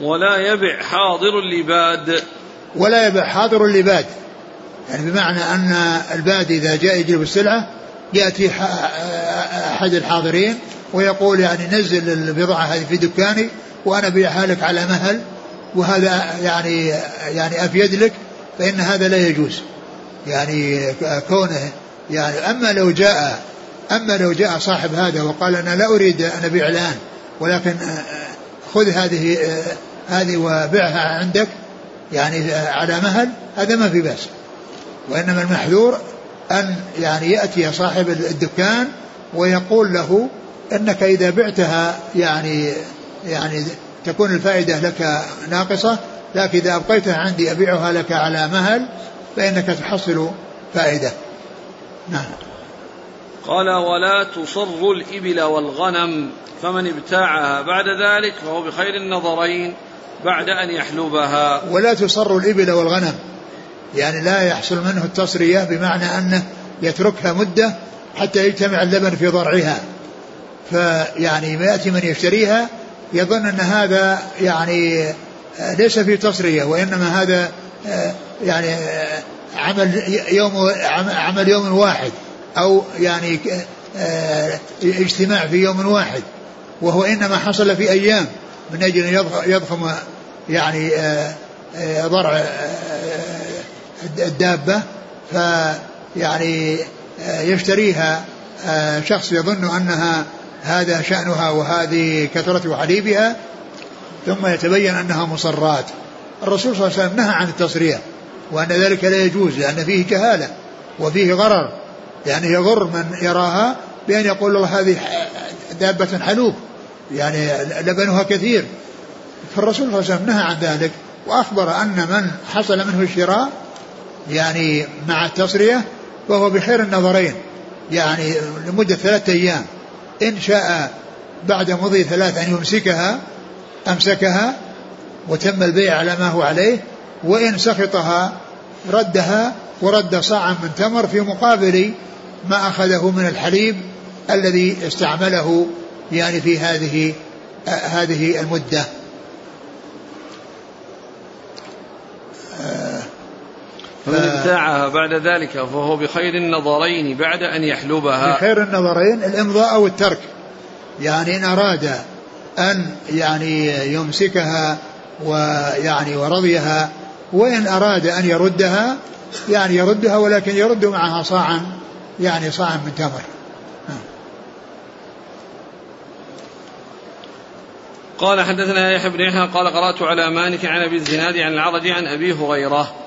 ولا يبع حاضر اللباد. ولا يبع حاضر اللباد. يعني بمعنى أن الباد إذا جاء يجلب السلعة يأتي أحد الحاضرين ويقول يعني نزل البضاعة هذه في دكاني وأنا بيعها لك على مهل وهذا يعني يعني أفيد لك فإن هذا لا يجوز. يعني كونه يعني أما لو جاء أما لو جاء صاحب هذا وقال أنا لا أريد أن أبيع الآن ولكن خذ هذه هذه وبعها عندك يعني على مهل هذا ما في بأس. وإنما المحذور أن يعني يأتي صاحب الدكان ويقول له إنك إذا بعتها يعني يعني تكون الفائدة لك ناقصة لكن إذا أبقيتها عندي أبيعها لك على مهل فإنك تحصل فائدة. نعم. قال ولا تصر الإبل والغنم فمن ابتاعها بعد ذلك فهو بخير النظرين بعد أن يحلبها. ولا تصر الإبل والغنم يعني لا يحصل منه التصرية بمعنى أنه يتركها مدة حتى يجتمع اللبن في ضرعها فيعني يأتي من يشتريها يظن أن هذا يعني ليس في تصرية وإنما هذا يعني عمل يوم عمل يوم واحد أو يعني اجتماع في يوم واحد وهو إنما حصل في أيام من أجل أن يضخم يعني ضرع الدابة فيعني يشتريها شخص يظن أنها هذا شأنها وهذه كثرة حليبها ثم يتبين أنها مصرات. الرسول صلى الله عليه وسلم نهى عن التصرية وأن ذلك لا يجوز لأن فيه جهالة وفيه غرر يعني يغر من يراها بأن يقول الله هذه دابة حلوب يعني لبنها كثير. فالرسول صلى الله عليه وسلم نهى عن ذلك وأخبر أن من حصل منه الشراء يعني مع التصرية فهو بخير النظرين يعني لمدة ثلاثة أيام. إن شاء بعد مضي ثلاث أن يمسكها أمسكها وتم البيع على ما هو عليه وإن سخطها ردها ورد صاعا من تمر في مقابل ما أخذه من الحليب الذي استعمله يعني في هذه هذه المدة. فمن ابتاعها بعد ذلك فهو بخير النظرين بعد أن يحلبها. بخير النظرين الإمضاء أو الترك يعني إن أراد أن يعني يمسكها ويعني ورضيها وإن أراد أن يردها يعني يردها ولكن يرد معها صاعا يعني صاعا من تمر. قال حدثنا يحيى بن يحيى قال قرأت على مالك عن أبي الزناد عن العرج عن أبي هريرة.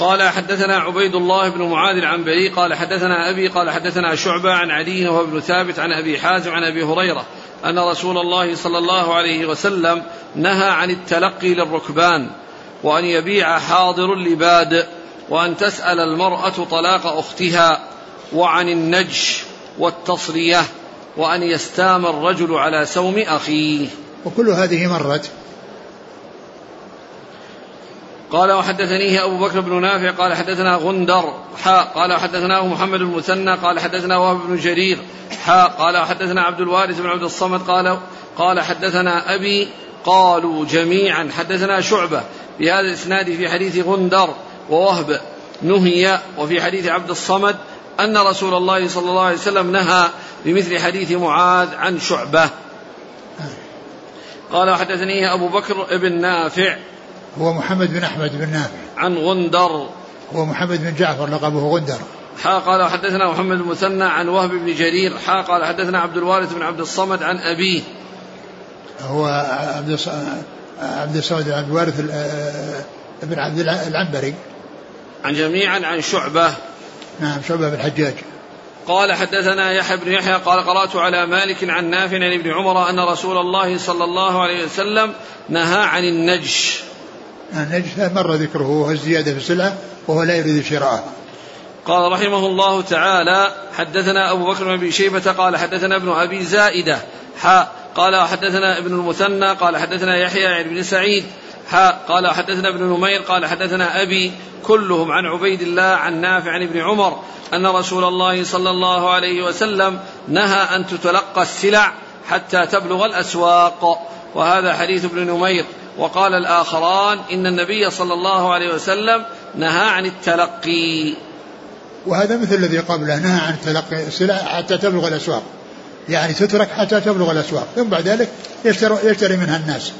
قال حدثنا عبيد الله بن معاذ العنبري قال حدثنا أبي قال حدثنا شعبة عن علي وهو ابن ثابت عن أبي حازم عن أبي هريرة أن رسول الله صلى الله عليه وسلم نهى عن التلقي للركبان وأن يبيع حاضر اللباد وأن تسأل المرأة طلاق أختها وعن النجش والتصرية وأن يستام الرجل على سوم أخيه. وكل هذه مرت قال وحدثنيه أبو بكر بن نافع قال حدثنا غندر حاء قال وحدثناه محمد المثنى قال حدثنا وهب بن جرير حاء قال وحدثنا عبد الوارث بن عبد الصمد قال قال حدثنا أبي قالوا جميعا. حدثنا شعبة بهذا الإسناد في حديث غندر ووهب نهي وفي حديث عبد الصمد أن رسول الله صلى الله عليه وسلم نهى بمثل حديث معاذ عن شعبة. قال وحدثنيه أبو بكر بن نافع هو محمد بن أحمد بن نافع. عن غندر. هو محمد بن جعفر لقبه غندر. حا قال حدثنا محمد المثنى عن وهب بن جرير. حا قال حدثنا عبد الوارث بن عبد الصمد عن أبيه. هو عبد عبد الصمد بن عبد الوارث بن عبد العنبري. عن جميعا عن شعبة. نعم شعبة بن الحجاج. قال حدثنا يحيى بن يحيى قال قرأت على مالك عن نافع عن ابن عمر أن رسول الله صلى الله عليه وسلم نهى عن النجش. النجس مر ذكره وهو الزيادة في السلعة وهو لا يريد شراءها قال رحمه الله تعالى حدثنا أبو بكر بن أبي شيبة قال حدثنا ابن أبي زائدة حاء قال حدثنا ابن المثنى قال حدثنا يحيى عن ابن سعيد حاء قال حدثنا ابن نمير قال حدثنا أبي كلهم عن عبيد الله عن نافع عن ابن عمر أن رسول الله صلى الله عليه وسلم نهى أن تتلقى السلع حتى تبلغ الأسواق. وهذا حديث ابن نمير وقال الآخران إن النبي صلى الله عليه وسلم نهى عن التلقي. وهذا مثل الذي قبله نهى عن تلقي السلع حتى تبلغ الأسواق. يعني تترك حتى تبلغ الأسواق. ثم بعد ذلك يشتري, منها الناس.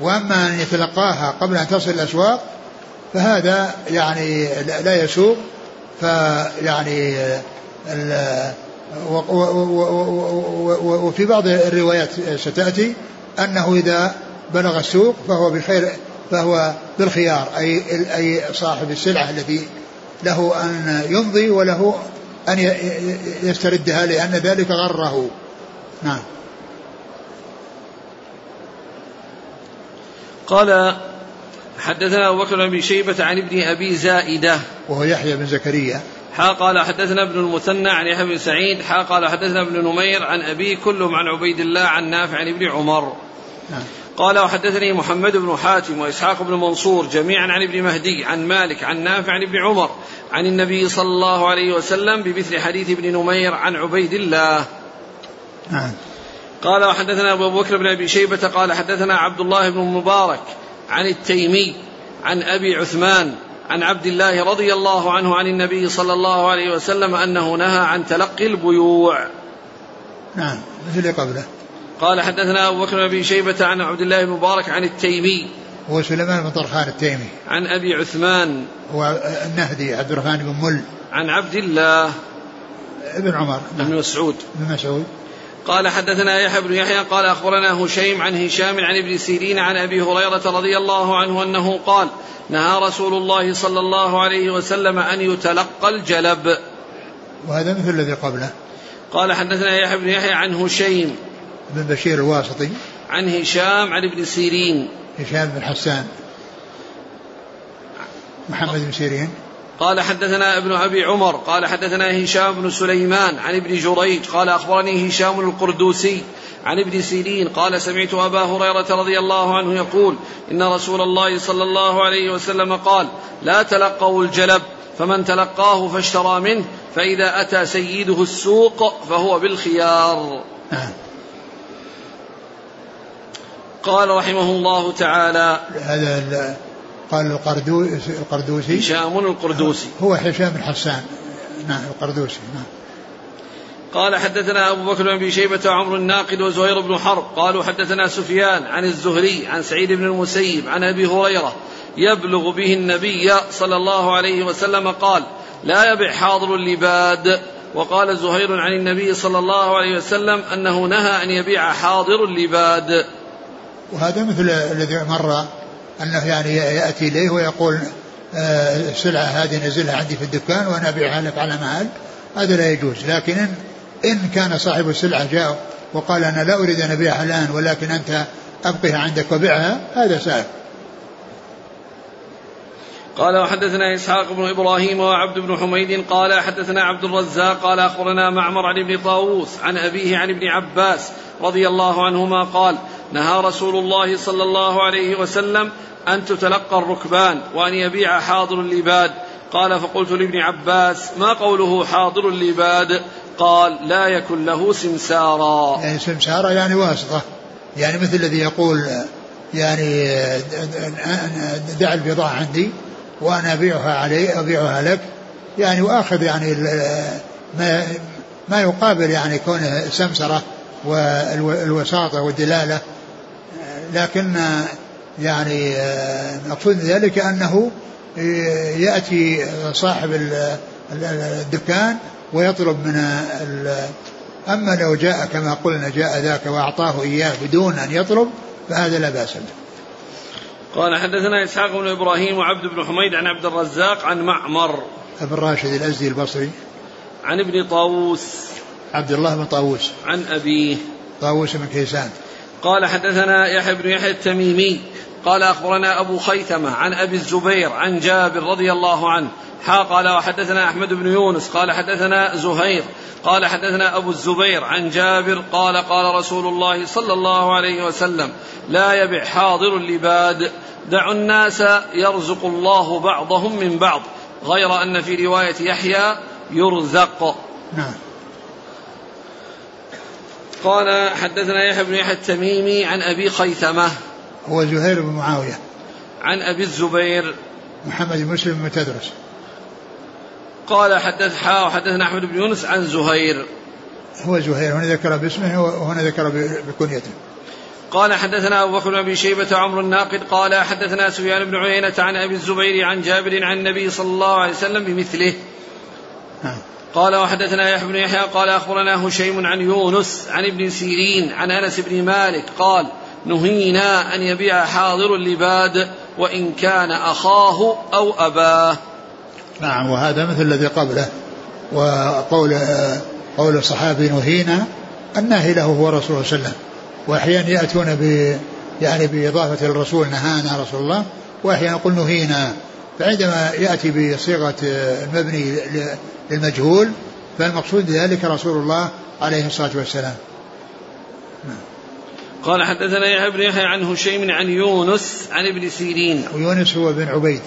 وأما أن يتلقاها قبل أن تصل الأسواق فهذا يعني لا يسوق. فيعني وفي بعض الروايات ستأتي أنه إذا بلغ السوق فهو بخير فهو بالخيار أي أي صاحب السلعة الذي له أن يمضي وله أن يستردها لأن ذلك غره. نعم. قال حدثنا أبو بكر بن شيبة عن ابن أبي زائدة. وهو يحيى بن زكريا. حا قال حدثنا ابن المثنى عن يحيى بن سعيد. حا قال حدثنا ابن نمير عن أبي كلهم عن عبيد الله عن نافع عن ابن عمر. نعم. قال وحدثني محمد بن حاتم وإسحاق بن منصور جميعا عن ابن مهدي عن مالك عن نافع عن ابن عمر عن النبي صلى الله عليه وسلم بمثل حديث ابن نمير عن عبيد الله. نعم. قال وحدثنا أبو بكر بن أبي شيبة قال حدثنا عبد الله بن مبارك عن التيمي عن أبي عثمان عن عبد الله رضي الله عنه عن النبي صلى الله عليه وسلم أنه نهى عن تلقي البيوع. نعم. مثل قبله. قال حدثنا أبو بكر بن شيبة عن عبد الله بن مبارك عن التيمي. هو سليمان بن طرخان التيمي. عن أبي عثمان. هو النهدي عبد الرحمن بن مل. عن عبد الله. ابن عمر. بن مسعود. بن مسعود. قال حدثنا يحيى بن يحيى قال أخبرنا هشيم عن هشام عن ابن سيرين عن أبي هريرة رضي الله عنه أنه قال نهى رسول الله صلى الله عليه وسلم أن يتلقى الجلب. وهذا مثل الذي قبله. قال حدثنا يحيى بن يحيى عن هشيم. بن بشير الواسطي. عن هشام عن ابن سيرين. هشام بن حسان. محمد بن سيرين. قال حدثنا ابن أبي عمر قال حدثنا هشام بن سليمان عن ابن جريج قال أخبرني هشام القردوسي عن ابن سيرين قال سمعت أبا هريرة رضي الله عنه يقول إن رسول الله صلى الله عليه وسلم قال لا تلقوا الجلب فمن تلقاه فاشترى منه فإذا أتى سيده السوق فهو بالخيار. قال رحمه الله تعالى هذا قال القردوسي القردوسي. هشام القردوسي. هو هشام بن حسان. نعم القردوسي نعم. قال حدثنا أبو بكر بن أبي شيبة وعمر الناقد وزهير بن حرب. قالوا حدثنا سفيان عن الزهري عن سعيد بن المسيب عن أبي هريرة يبلغ به النبي صلى الله عليه وسلم قال لا يبع حاضر اللباد. وقال زهير عن النبي صلى الله عليه وسلم أنه نهى أن يبيع حاضر اللباد. وهذا مثل الذي مر أنه يعني يأتي إليه ويقول آه، السلعة هذه نزلها عندي في الدكان وأنا أبيعها لك على محل هذا لا يجوز. لكن إن, إن كان صاحب السلعة جاء وقال أنا لا أريد أن أبيعها الآن ولكن أنت أبقيها عندك وبيعها هذا سائل. قال وحدثنا إسحاق بن إبراهيم وعبد بن حميد قال حدثنا عبد الرزاق قال أخبرنا معمر عن ابن طاووس عن أبيه عن ابن عباس رضي الله عنهما قال نهى رسول الله صلى الله عليه وسلم أن تتلقى الركبان وأن يبيع حاضر اللباد. قال فقلت لابن عباس ما قوله حاضر اللباد؟ قال لا يكن له سمسارا. يعني سمسارا يعني واسطة. يعني مثل الذي يقول يعني دع البضاعة عندي. وأنا أبيعها علي أبيعها لك. يعني وآخذ يعني ما ما يقابل يعني كونه سمسرة والوساطة والدلالة. لكن يعني مقصود ذلك أنه يأتي صاحب الدكان ويطلب من أما لو جاء كما قلنا جاء ذاك وأعطاه إياه بدون أن يطلب فهذا لا بأس به. قال حدثنا إسحاق بن إبراهيم وعبد بن حميد عن عبد الرزاق عن معمر. ابن راشد الأزدي البصري. عن ابن طاووس. عبد الله بن طاووس. عن أبيه. طاووس بن كيسان. قال حدثنا يحيى بن يحيى التميمي. قال أخبرنا أبو خيثمة عن أبي الزبير عن جابر رضي الله عنه حا قال وحدثنا أحمد بن يونس قال حدثنا زهير قال حدثنا أبو الزبير عن جابر قال قال رسول الله صلى الله عليه وسلم لا يبع حاضر اللباد دعوا الناس يرزق الله بعضهم من بعض غير أن في رواية يحيى يرزق. نعم. قال حدثنا يحيى بن يحيى التميمي عن أبي خيثمة. هو زهير بن معاوية. عن أبي الزبير. محمد بن مسلم بن تدرس. قال حدث حا وحدثنا أحمد بن يونس عن زهير هو زهير هنا ذكر باسمه وهنا ذكر بكنيته قال حدثنا أبو بكر بن شيبة عمرو الناقد قال حدثنا سفيان بن عيينة عن أبي الزبير عن جابر عن النبي صلى الله عليه وسلم بمثله نعم. قال وحدثنا يحيى بن يحيى قال أخبرنا هشيم عن يونس عن ابن سيرين عن أنس بن مالك قال نهينا أن يبيع حاضر اللباد وإن كان أخاه أو أباه. نعم وهذا مثل الذي قبله. وقول قول الصحابي نهينا الناهي له هو رسول الله صلى الله عليه وسلم. وأحيانا يأتون ب يعني بإضافة الرسول نهانا رسول الله. وأحيانا يقول نهينا. فعندما يأتي بصيغة المبني للمجهول فالمقصود بذلك رسول الله عليه الصلاة والسلام. قال حدثنا يحيى بن يحيى عن هشيم عن يونس عن ابن سيرين. ويونس هو بن عبيد.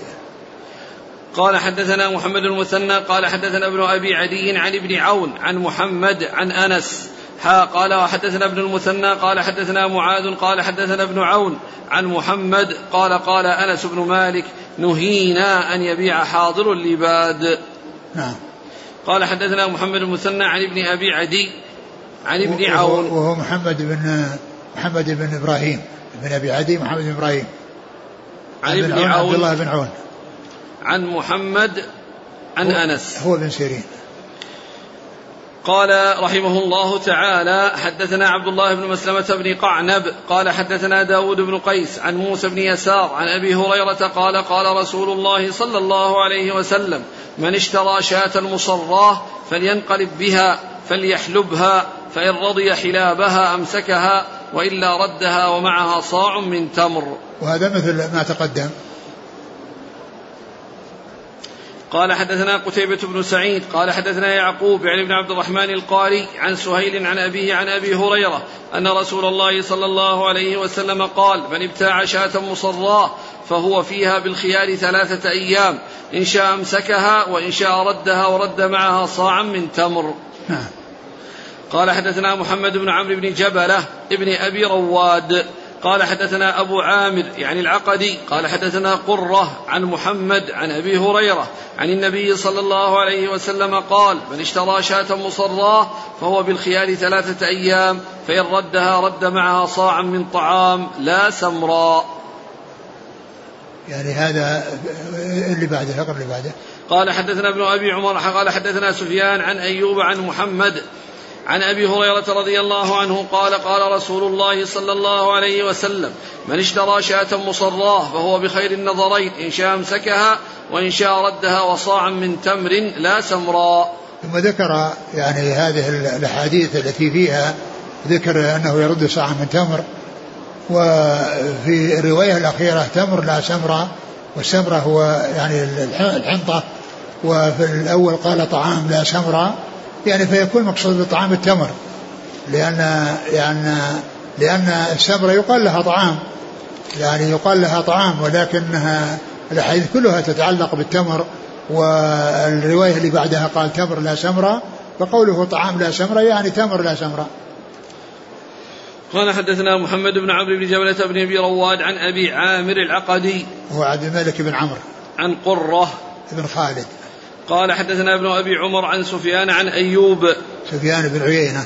قال حدثنا محمد المثنى قال حدثنا ابن أبي عدي عن ابن عون عن محمد عن أنس. حا قال وحدثنا ابن المثنى قال حدثنا معاذ قال حدثنا ابن عون. عن محمد قال قال أنس بن مالك نهينا أن يبيع حاضر اللباد. نعم. قال حدثنا محمد المثنى عن ابن أبي عدي عن ابن عون. وهو محمد بن محمد بن إبراهيم بن أبي عدي محمد بن إبراهيم. عن ابن عون عبد الله بن عون. عن محمد عن أنس. هو بن سيرين قال رحمه الله تعالى حدثنا عبد الله بن مسلمة بن قعنب قال حدثنا داود بن قيس عن موسى بن يسار عن أبي هريرة قال قال رسول الله صلى الله عليه وسلم من اشترى شاة مصراه فلينقلب بها فليحلبها فإن رضي حلابها أمسكها وإلا ردها ومعها صاع من تمر. وهذا مثل ما تقدم. قال حدثنا قتيبة بن سعيد قال حدثنا يعقوب يعني بن عبد الرحمن القاري عن سهيل عن أبيه عن أبي هريرة أن رسول الله صلى الله عليه وسلم قال من ابتاع شاة مصراة فهو فيها بالخيار ثلاثة أيام إن شاء أمسكها وإن شاء ردها ورد معها صاعا من تمر نعم. قال حدثنا محمد بن عمرو بن جبلة ابن أبي رواد قال حدثنا أبو عامر يعني العقدي قال حدثنا قرة عن محمد عن أبي هريرة عن النبي صلى الله عليه وسلم قال من اشترى شاة مصراة فهو بالخيار ثلاثة أيام فإن ردها رد معها صاعا من طعام لا سمراء يعني هذا اللي بعده الفقر اللي بعده. قال حدثنا ابن أبي عمر قال حدثنا سفيان عن أيوب عن محمد عن أبي هريرة رضي الله عنه قال قال رسول الله صلى الله عليه وسلم من اشترى شاة مصراه فهو بخير النظرين إن شاء أمسكها وإن شاء ردها وصاعا من تمر لا سمراء. ثم ذكر يعني هذه الأحاديث التي فيها ذكر أنه يرد صاعا من تمر وفي الرواية الأخيرة تمر لا سمراء والسمره هو يعني الحنطة وفي الأول قال طعام لا سمراء يعني فيكون مقصود بطعام التمر. لأن لأن لأن السمرة يقال لها طعام. يعني يقال لها طعام ولكنها الأحاديث كلها تتعلق بالتمر والرواية اللي بعدها قال تمر لا سمرة فقوله طعام لا سمرة يعني تمر لا سمرة. قال حدثنا محمد بن عمرو بن جبلة بن أبي رواد عن أبي عامر العقدي هو عبد الملك بن عمرو. عن قرة بن خالد. قال حدثنا ابن أبي عمر عن سفيان عن أيوب. سفيان بن عيينة.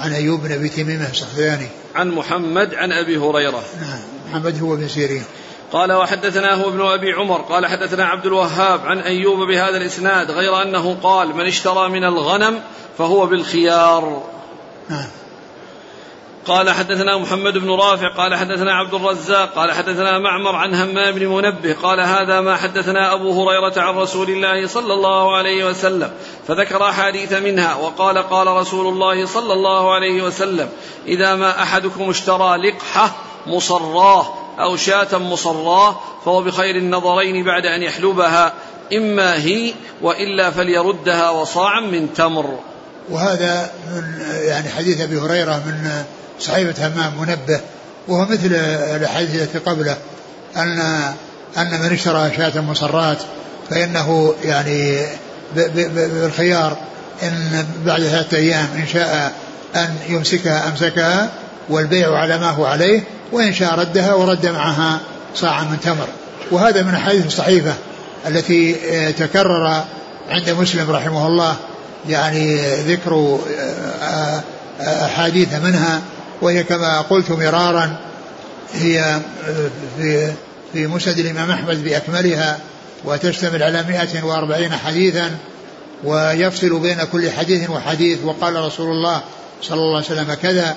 عن أيوب بن أبي تميمة السختياني عن محمد عن أبي هريرة. نعم محمد هو بن سيرين. قال وحدثناه ابن أبي عمر. قال حدثنا عبد الوهاب عن أيوب بهذا الإسناد غير أنه قال من اشترى من الغنم فهو بالخيار. نعم. قال حدثنا محمد بن رافع قال حدثنا عبد الرزاق قال حدثنا معمر عن همام بن منبه قال هذا ما حدثنا أبو هريرة عن رسول الله صلى الله عليه وسلم فذكر أحاديث منها وقال قال رسول الله صلى الله عليه وسلم إذا ما أحدكم اشترى لقحة مصراه أو شاة مصراه فهو بخير النظرين بعد أن يحلبها إما هي وإلا فليردها وصاعا من تمر. وهذا من يعني حديث أبي هريرة من صحيفة همام منبه وهو مثل الأحاديث التي قبله أن أن من اشترى شاة مصرات فإنه يعني بالخيار إن بعد ثلاثة أيام إن شاء أن يمسكها أمسكها والبيع على ما هو عليه وإن شاء ردها ورد معها صاعا من تمر. وهذا من الأحاديث الصحيفة التي تكرر عند مسلم رحمه الله يعني ذكر أحاديث منها. وهي كما قلت مرارا هي في في مسند الإمام أحمد بأكملها وتشتمل على 140 حديثا ويفصل بين كل حديث وحديث وقال رسول الله صلى الله عليه وسلم كذا.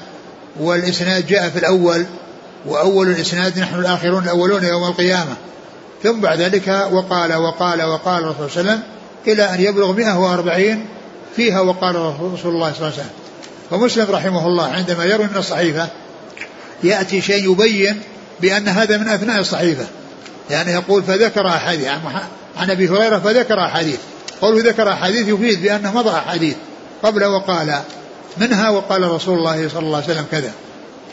والإسناد جاء في الأول وأول الإسناد نحن الآخرون الأولون يوم القيامة. ثم بعد ذلك وقال وقال وقال الرسول صلى الله عليه وسلم إلى أن يبلغ 140 فيها وقال رسول الله صلى الله عليه وسلم. فمسلم رحمه الله عندما يروي من الصحيفة يأتي شيء يبين بأن هذا من أثناء الصحيفة. يعني يقول فذكر أحاديث عن أبي هريرة فذكر أحاديث. قوله ذكر أحاديث يفيد بأنه مضى أحاديث. قبل وقال منها وقال رسول الله صلى الله عليه وسلم كذا.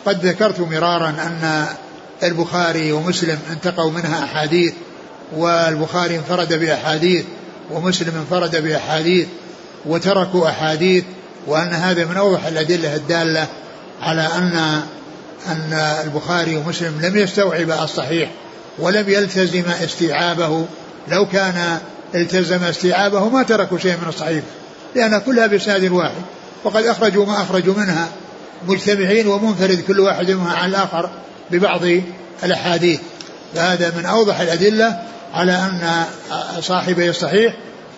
قد ذكرت مرارا أن البخاري ومسلم انتقوا منها أحاديث والبخاري انفرد بأحاديث ومسلم انفرد بأحاديث وتركوا أحاديث وأن هذا من أوضح الأدلة الدالة على أن أن البخاري ومسلم لم يستوعب الصحيح ولم يلتزم استيعابه. لو كان التزم استيعابه ما تركوا شيء من الصحيح لأن كلها بإسناد واحد. وقد أخرجوا ما أخرجوا منها مجتمعين ومنفرد كل واحد منها عن الآخر ببعض الأحاديث. فهذا من أوضح الأدلة على أن صاحبي الصحيح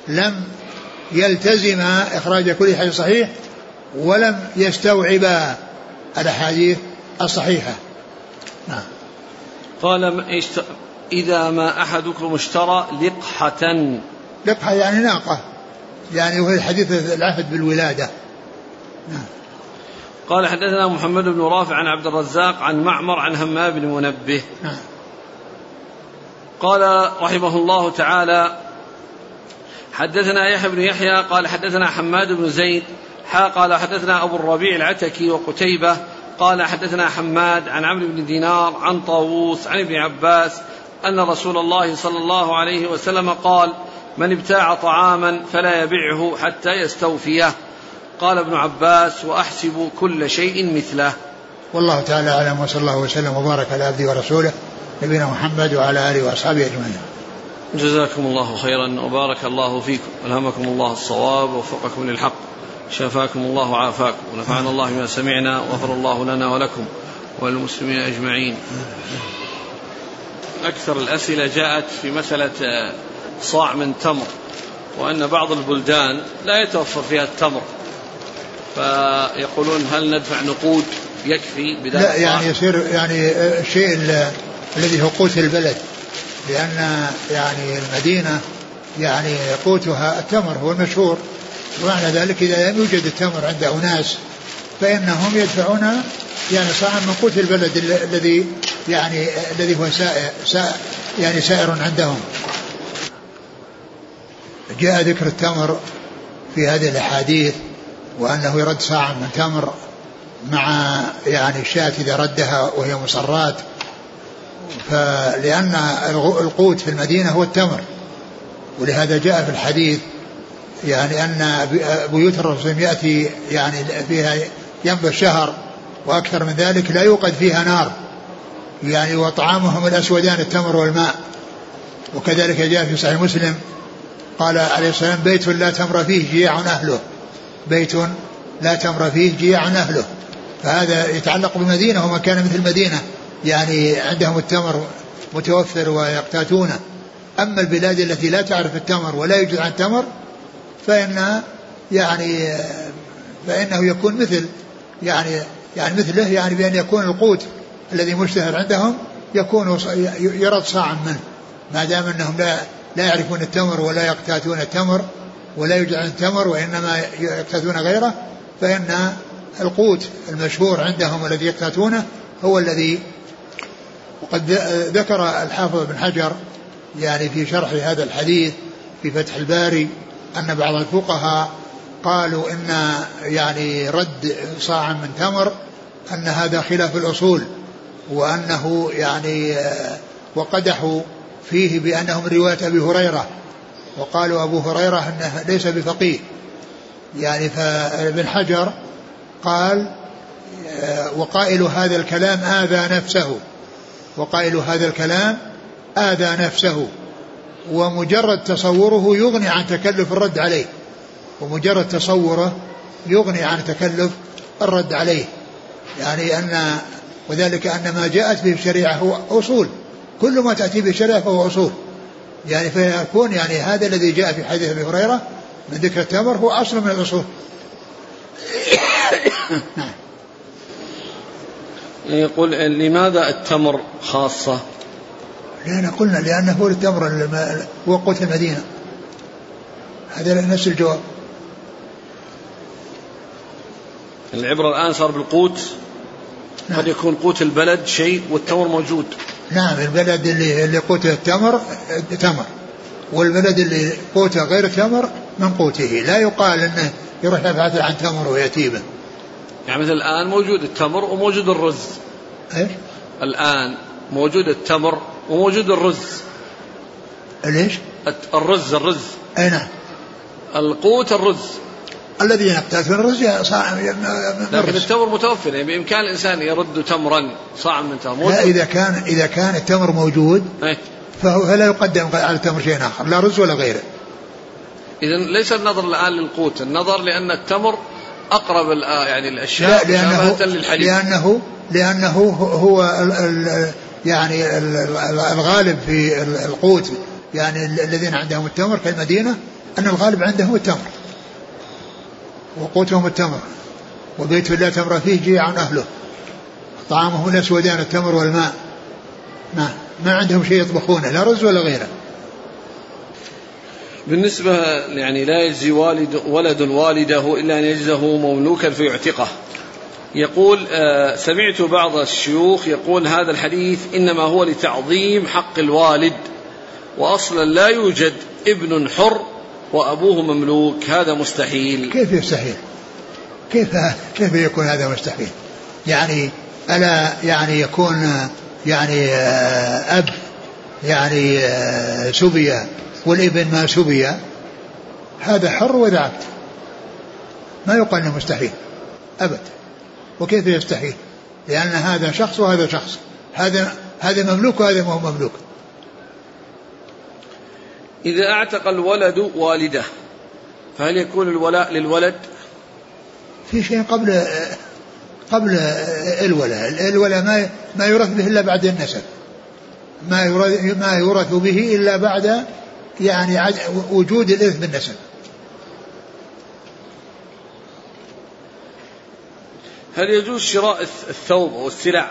لم يلتزم إخراج كل حديث صحيح ولم يستوعب الأحاديث الصحيحة. نعم. قال إذا ما أحدكم اشترى لقحة. لقحة يعني ناقة. يعني وهي الحديث العهد بالولادة. نعم. قال حدثنا محمد بن رافع عن عبد الرزاق عن معمر عن همام بن منبه. نعم. قال رحمه الله تعالى حدثنا يحيى بن يحيى قال حدثنا حماد بن زيد حا قال حدثنا أبو الربيع العتكي وقتيبة قال حدثنا حماد عن عمرو بن دينار عن طاووس عن ابن عباس أن رسول الله صلى الله عليه وسلم قال من ابتاع طعاما فلا يبعه حتى يستوفيه. قال ابن عباس وأحسب كل شيء مثله. والله تعالى أعلم وصلى الله وسلم وبارك على عبده ورسوله نبينا محمد وعلى آله وأصحابه أجمعين. جزاكم الله خيرا وبارك الله فيكم. ألهمكم الله الصواب ووفقكم للحق. شفاكم الله وعافاكم. ونفعنا الله بما سمعنا وغفر الله لنا ولكم وللمسلمين أجمعين. أكثر الأسئلة جاءت في مسألة صاع من تمر وأن بعض البلدان لا يتوفر فيها التمر. فيقولون هل ندفع نقود يكفي بدال لا يعني يصير يعني الشيء الذي هو قوت البلد. لأن يعني المدينة يعني قوتها التمر هو المشهور. ومعنى ذلك إذا لم يوجد التمر عند أناس فإنهم يدفعون يعني صاعا من قوت البلد الذي يعني الذي هو سائر, يعني سائر عندهم. جاء ذكر التمر في هذه الأحاديث وأنه يرد صاعا من تمر مع يعني الشاة إذا ردها وهي مصرات. فلأن القوت في المدينة هو التمر. ولهذا جاء في الحديث يعني أن بيوت الرسول يأتي يعني فيها ينبع الشهر وأكثر من ذلك لا يوقد فيها نار. يعني وطعامهم الأسودان التمر والماء. وكذلك جاء في صحيح مسلم قال عليه والسلام بيت لا تمر فيه جياع أهله. بيت لا تمر فيه جياع أهله. فهذا يتعلق بالمدينة وما كان مثل المدينة. يعني عندهم التمر متوفر ويقتاتونه أما البلاد التي لا تعرف التمر ولا يوجد عن التمر فإن يعني فإنه يكون مثل يعني يعني مثله يعني بأن يكون القوت الذي مشتهر عندهم يكون يرد صاعا منه. ما دام أنهم لا لا يعرفون التمر ولا يقتاتون التمر ولا يوجد عن التمر وإنما يقتاتون غيره فإن القوت المشهور عندهم الذي يقتاتونه هو الذي وقد ذكر الحافظ بن حجر يعني في شرح هذا الحديث في فتح الباري أن بعض الفقهاء قالوا إن يعني رد صاع من تمر أن هذا خلاف الأصول وأنه يعني وقدحوا فيه بأنه من رواية أبي هريرة وقالوا أبو هريرة أنه ليس بفقيه. يعني فابن حجر قال وقائل هذا الكلام آذى نفسه. وقائل هذا الكلام آذى نفسه ومجرد تصوره يغني عن تكلف الرد عليه ومجرد تصوره يغني عن تكلف الرد عليه. يعني أن وذلك أن ما جاءت به الشريعة هو أصول كل ما تأتي به الشريعة فهو أصول. يعني فيكون يعني هذا الذي جاء في حديث أبي هريرة من ذكر التمر هو أصل من الأصول. نعم. يقول لماذا التمر خاصة؟ لأن قلنا لأنه هو التمر هو قوت المدينة. هذا نفس الجواب. العبرة الآن صار بالقوت. نعم. قد يكون قوت البلد شيء والتمر موجود. نعم البلد اللي اللي قوته التمر تمر. والبلد اللي قوته غير تمر من قوته. لا يقال إنه يروح يبحث عن تمر وياتي به. يعني مثل الآن موجود التمر وموجود الرز. إيش؟ الآن موجود التمر وموجود الرز. ليش؟ الرز الرز. أي نعم. القوت الرز. الذي يقتات من الرز لكن التمر متوفر يعني بإمكان الإنسان يرد تمرا صاعا من تمر. لا إذا كان إذا كان التمر موجود إيه؟ فهو فلا يقدم على التمر شيء آخر لا رز ولا غيره. اذا ليس النظر الآن للقوت النظر لأن التمر أقرب يعني الأشياء لا لأنه للحليب. لأنه لأنه هو ال ال يعني الغالب في القوت. يعني الذين عندهم التمر كالمدينه أن الغالب عندهم التمر. وقوتهم التمر. وبيت الله تمر فيه جيع أهله. طعامهم الأسودان التمر والماء. ما ما عندهم شيء يطبخونه لا رز ولا غيره. بالنسبة يعني لا يجزي والد ولد والده إلا أن يجزه مملوكا فيعتقه يقول آه سمعت بعض الشيوخ يقول هذا الحديث إنما هو لتعظيم حق الوالد وأصلا لا يوجد ابن حر وأبوه مملوك. هذا مستحيل. كيف يستحيل؟ كيف كيف يكون هذا مستحيل؟ يعني ألا يعني يكون يعني آه، أب يعني آه، سبي والابن ما سبي هذا حر وإذا عبد ما يقال إنه مستحيل أبد وكيف يستحيل؟ لأن هذا شخص وهذا شخص هذا هذا مملوك وهذا ما هو مملوك إذا أعتق الولد والده فهل يكون الولاء للولد؟ في شيء قبل قبل الولاء، الولاء ما ما يورث به إلا بعد النسب. ما يورث ما يورث به إلا بعد يعني وجود الإرث بالنسب. هل يجوز شراء الثوب أو السلع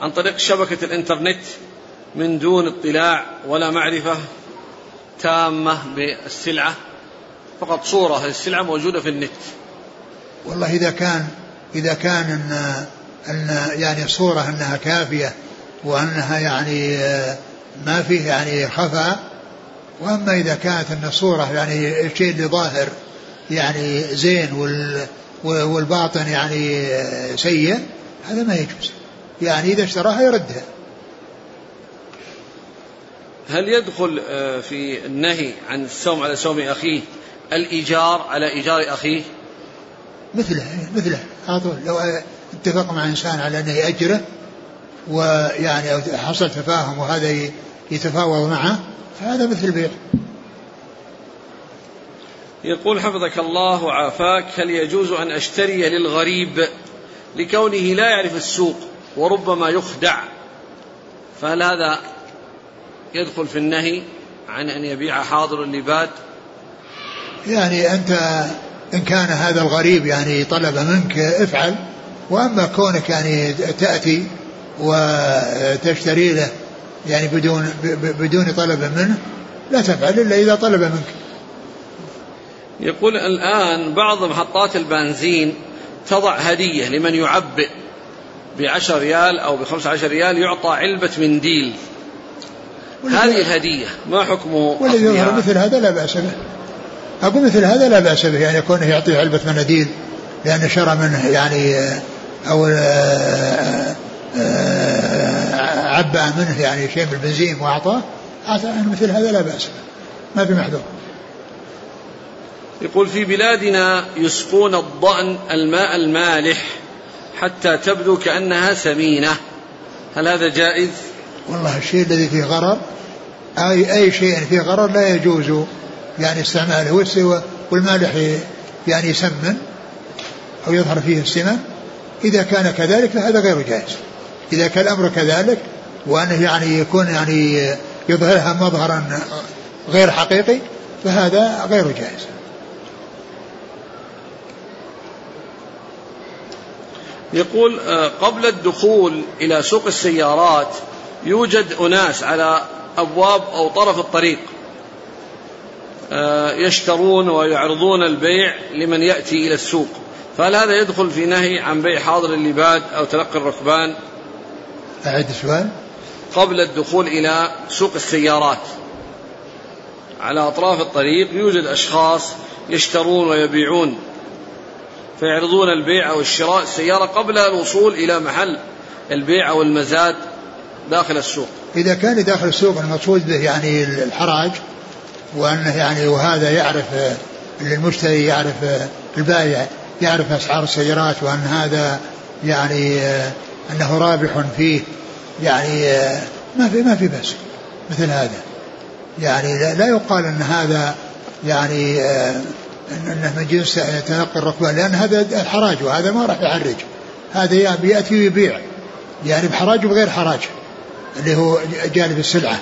عن طريق شبكة الإنترنت من دون اطلاع ولا معرفة تامة بالسلعة فقط صورة السلعة موجودة في النت والله إذا كان إذا كان أن أن يعني صورة أنها كافية وأنها يعني ما فيه يعني خفاء وأما إذا كانت أن الصورة يعني الشيء اللي ظاهر يعني زين وال والباطن يعني سيء هذا ما يجوز. يعني إذا اشتراها يردها. هل يدخل آه، في النهي عن السوم على سوم أخيه الإيجار على إيجار أخيه؟ مثله مثله. على طول. لو اتفق مع إنسان على أنه يأجره ويعني حصل تفاهم وهذا يتفاوض معه فهذا مثل البيع يقول حفظك الله وعافاك هل يجوز أن أشتري للغريب لكونه لا يعرف السوق وربما يخدع؟ فهل هذا يدخل في النهي عن أن يبيع حاضر اللباد يعني أنت إن كان هذا الغريب يعني طلب منك افعل وأما كونك يعني تأتي وتشتري له يعني بدون بدون طلب منه لا تفعل إلا إذا طلب منك. يقول الآن بعض محطات البنزين تضع هدية لمن يعبئ بعشر ريال أو بخمسة عشر ريال يعطى علبة منديل هذه الهدية ما حكمه والذي يظهر مثل هذا لا بأس به. أقول مثل هذا لا بأس به يعني كونه يعطيه علبة مناديل لأنه شرى منه يعني أو آه، آه، عبأ منه يعني شيء من البنزين وأعطاه مثل هذا لا بأس به ما في محذور. يقول في بلادنا يسقون الضأن الماء المالح حتى تبدو كأنها سمينة هل هذا جائز؟ والله الشيء الذي فيه غرر أي أي شيء فيه غرر لا يجوز يعني استعماله والمالح يعني يسمن أو يظهر فيه السمن إذا كان كذلك فهذا غير جائز. إذا كان الأمر كذلك وأنه يعني يكون يعني يظهرها مظهرا غير حقيقي فهذا غير جائز. يقول آه، قبل الدخول إلى سوق السيارات يوجد أناس على أبواب أو طرف الطريق آه، يشترون ويعرضون البيع لمن يأتي إلى السوق. فهل هذا يدخل في نهي عن بيع حاضر اللباد أو تلقي الركبان؟ أعد السؤال قبل الدخول إلى سوق السيارات. على أطراف الطريق يوجد أشخاص يشترون ويبيعون فيعرضون البيع أو الشراء السيارة قبل الوصول إلى محل البيع أو المزاد داخل السوق. إذا كان داخل السوق المقصود به يعني الحراج وأنه يعني وهذا يعرف المشتري يعرف البائع يعرف أسعار السيارات وأن هذا يعني أنه رابح فيه. يعني ما في ما في بس مثل هذا. يعني لا يقال أن هذا يعني انه من جنس الركبان لأن هذا الحراج وهذا ما راح يحرج هذا يأتي ويبيع. يعني بحراج وبغير حراج اللي هو جانب السلعة.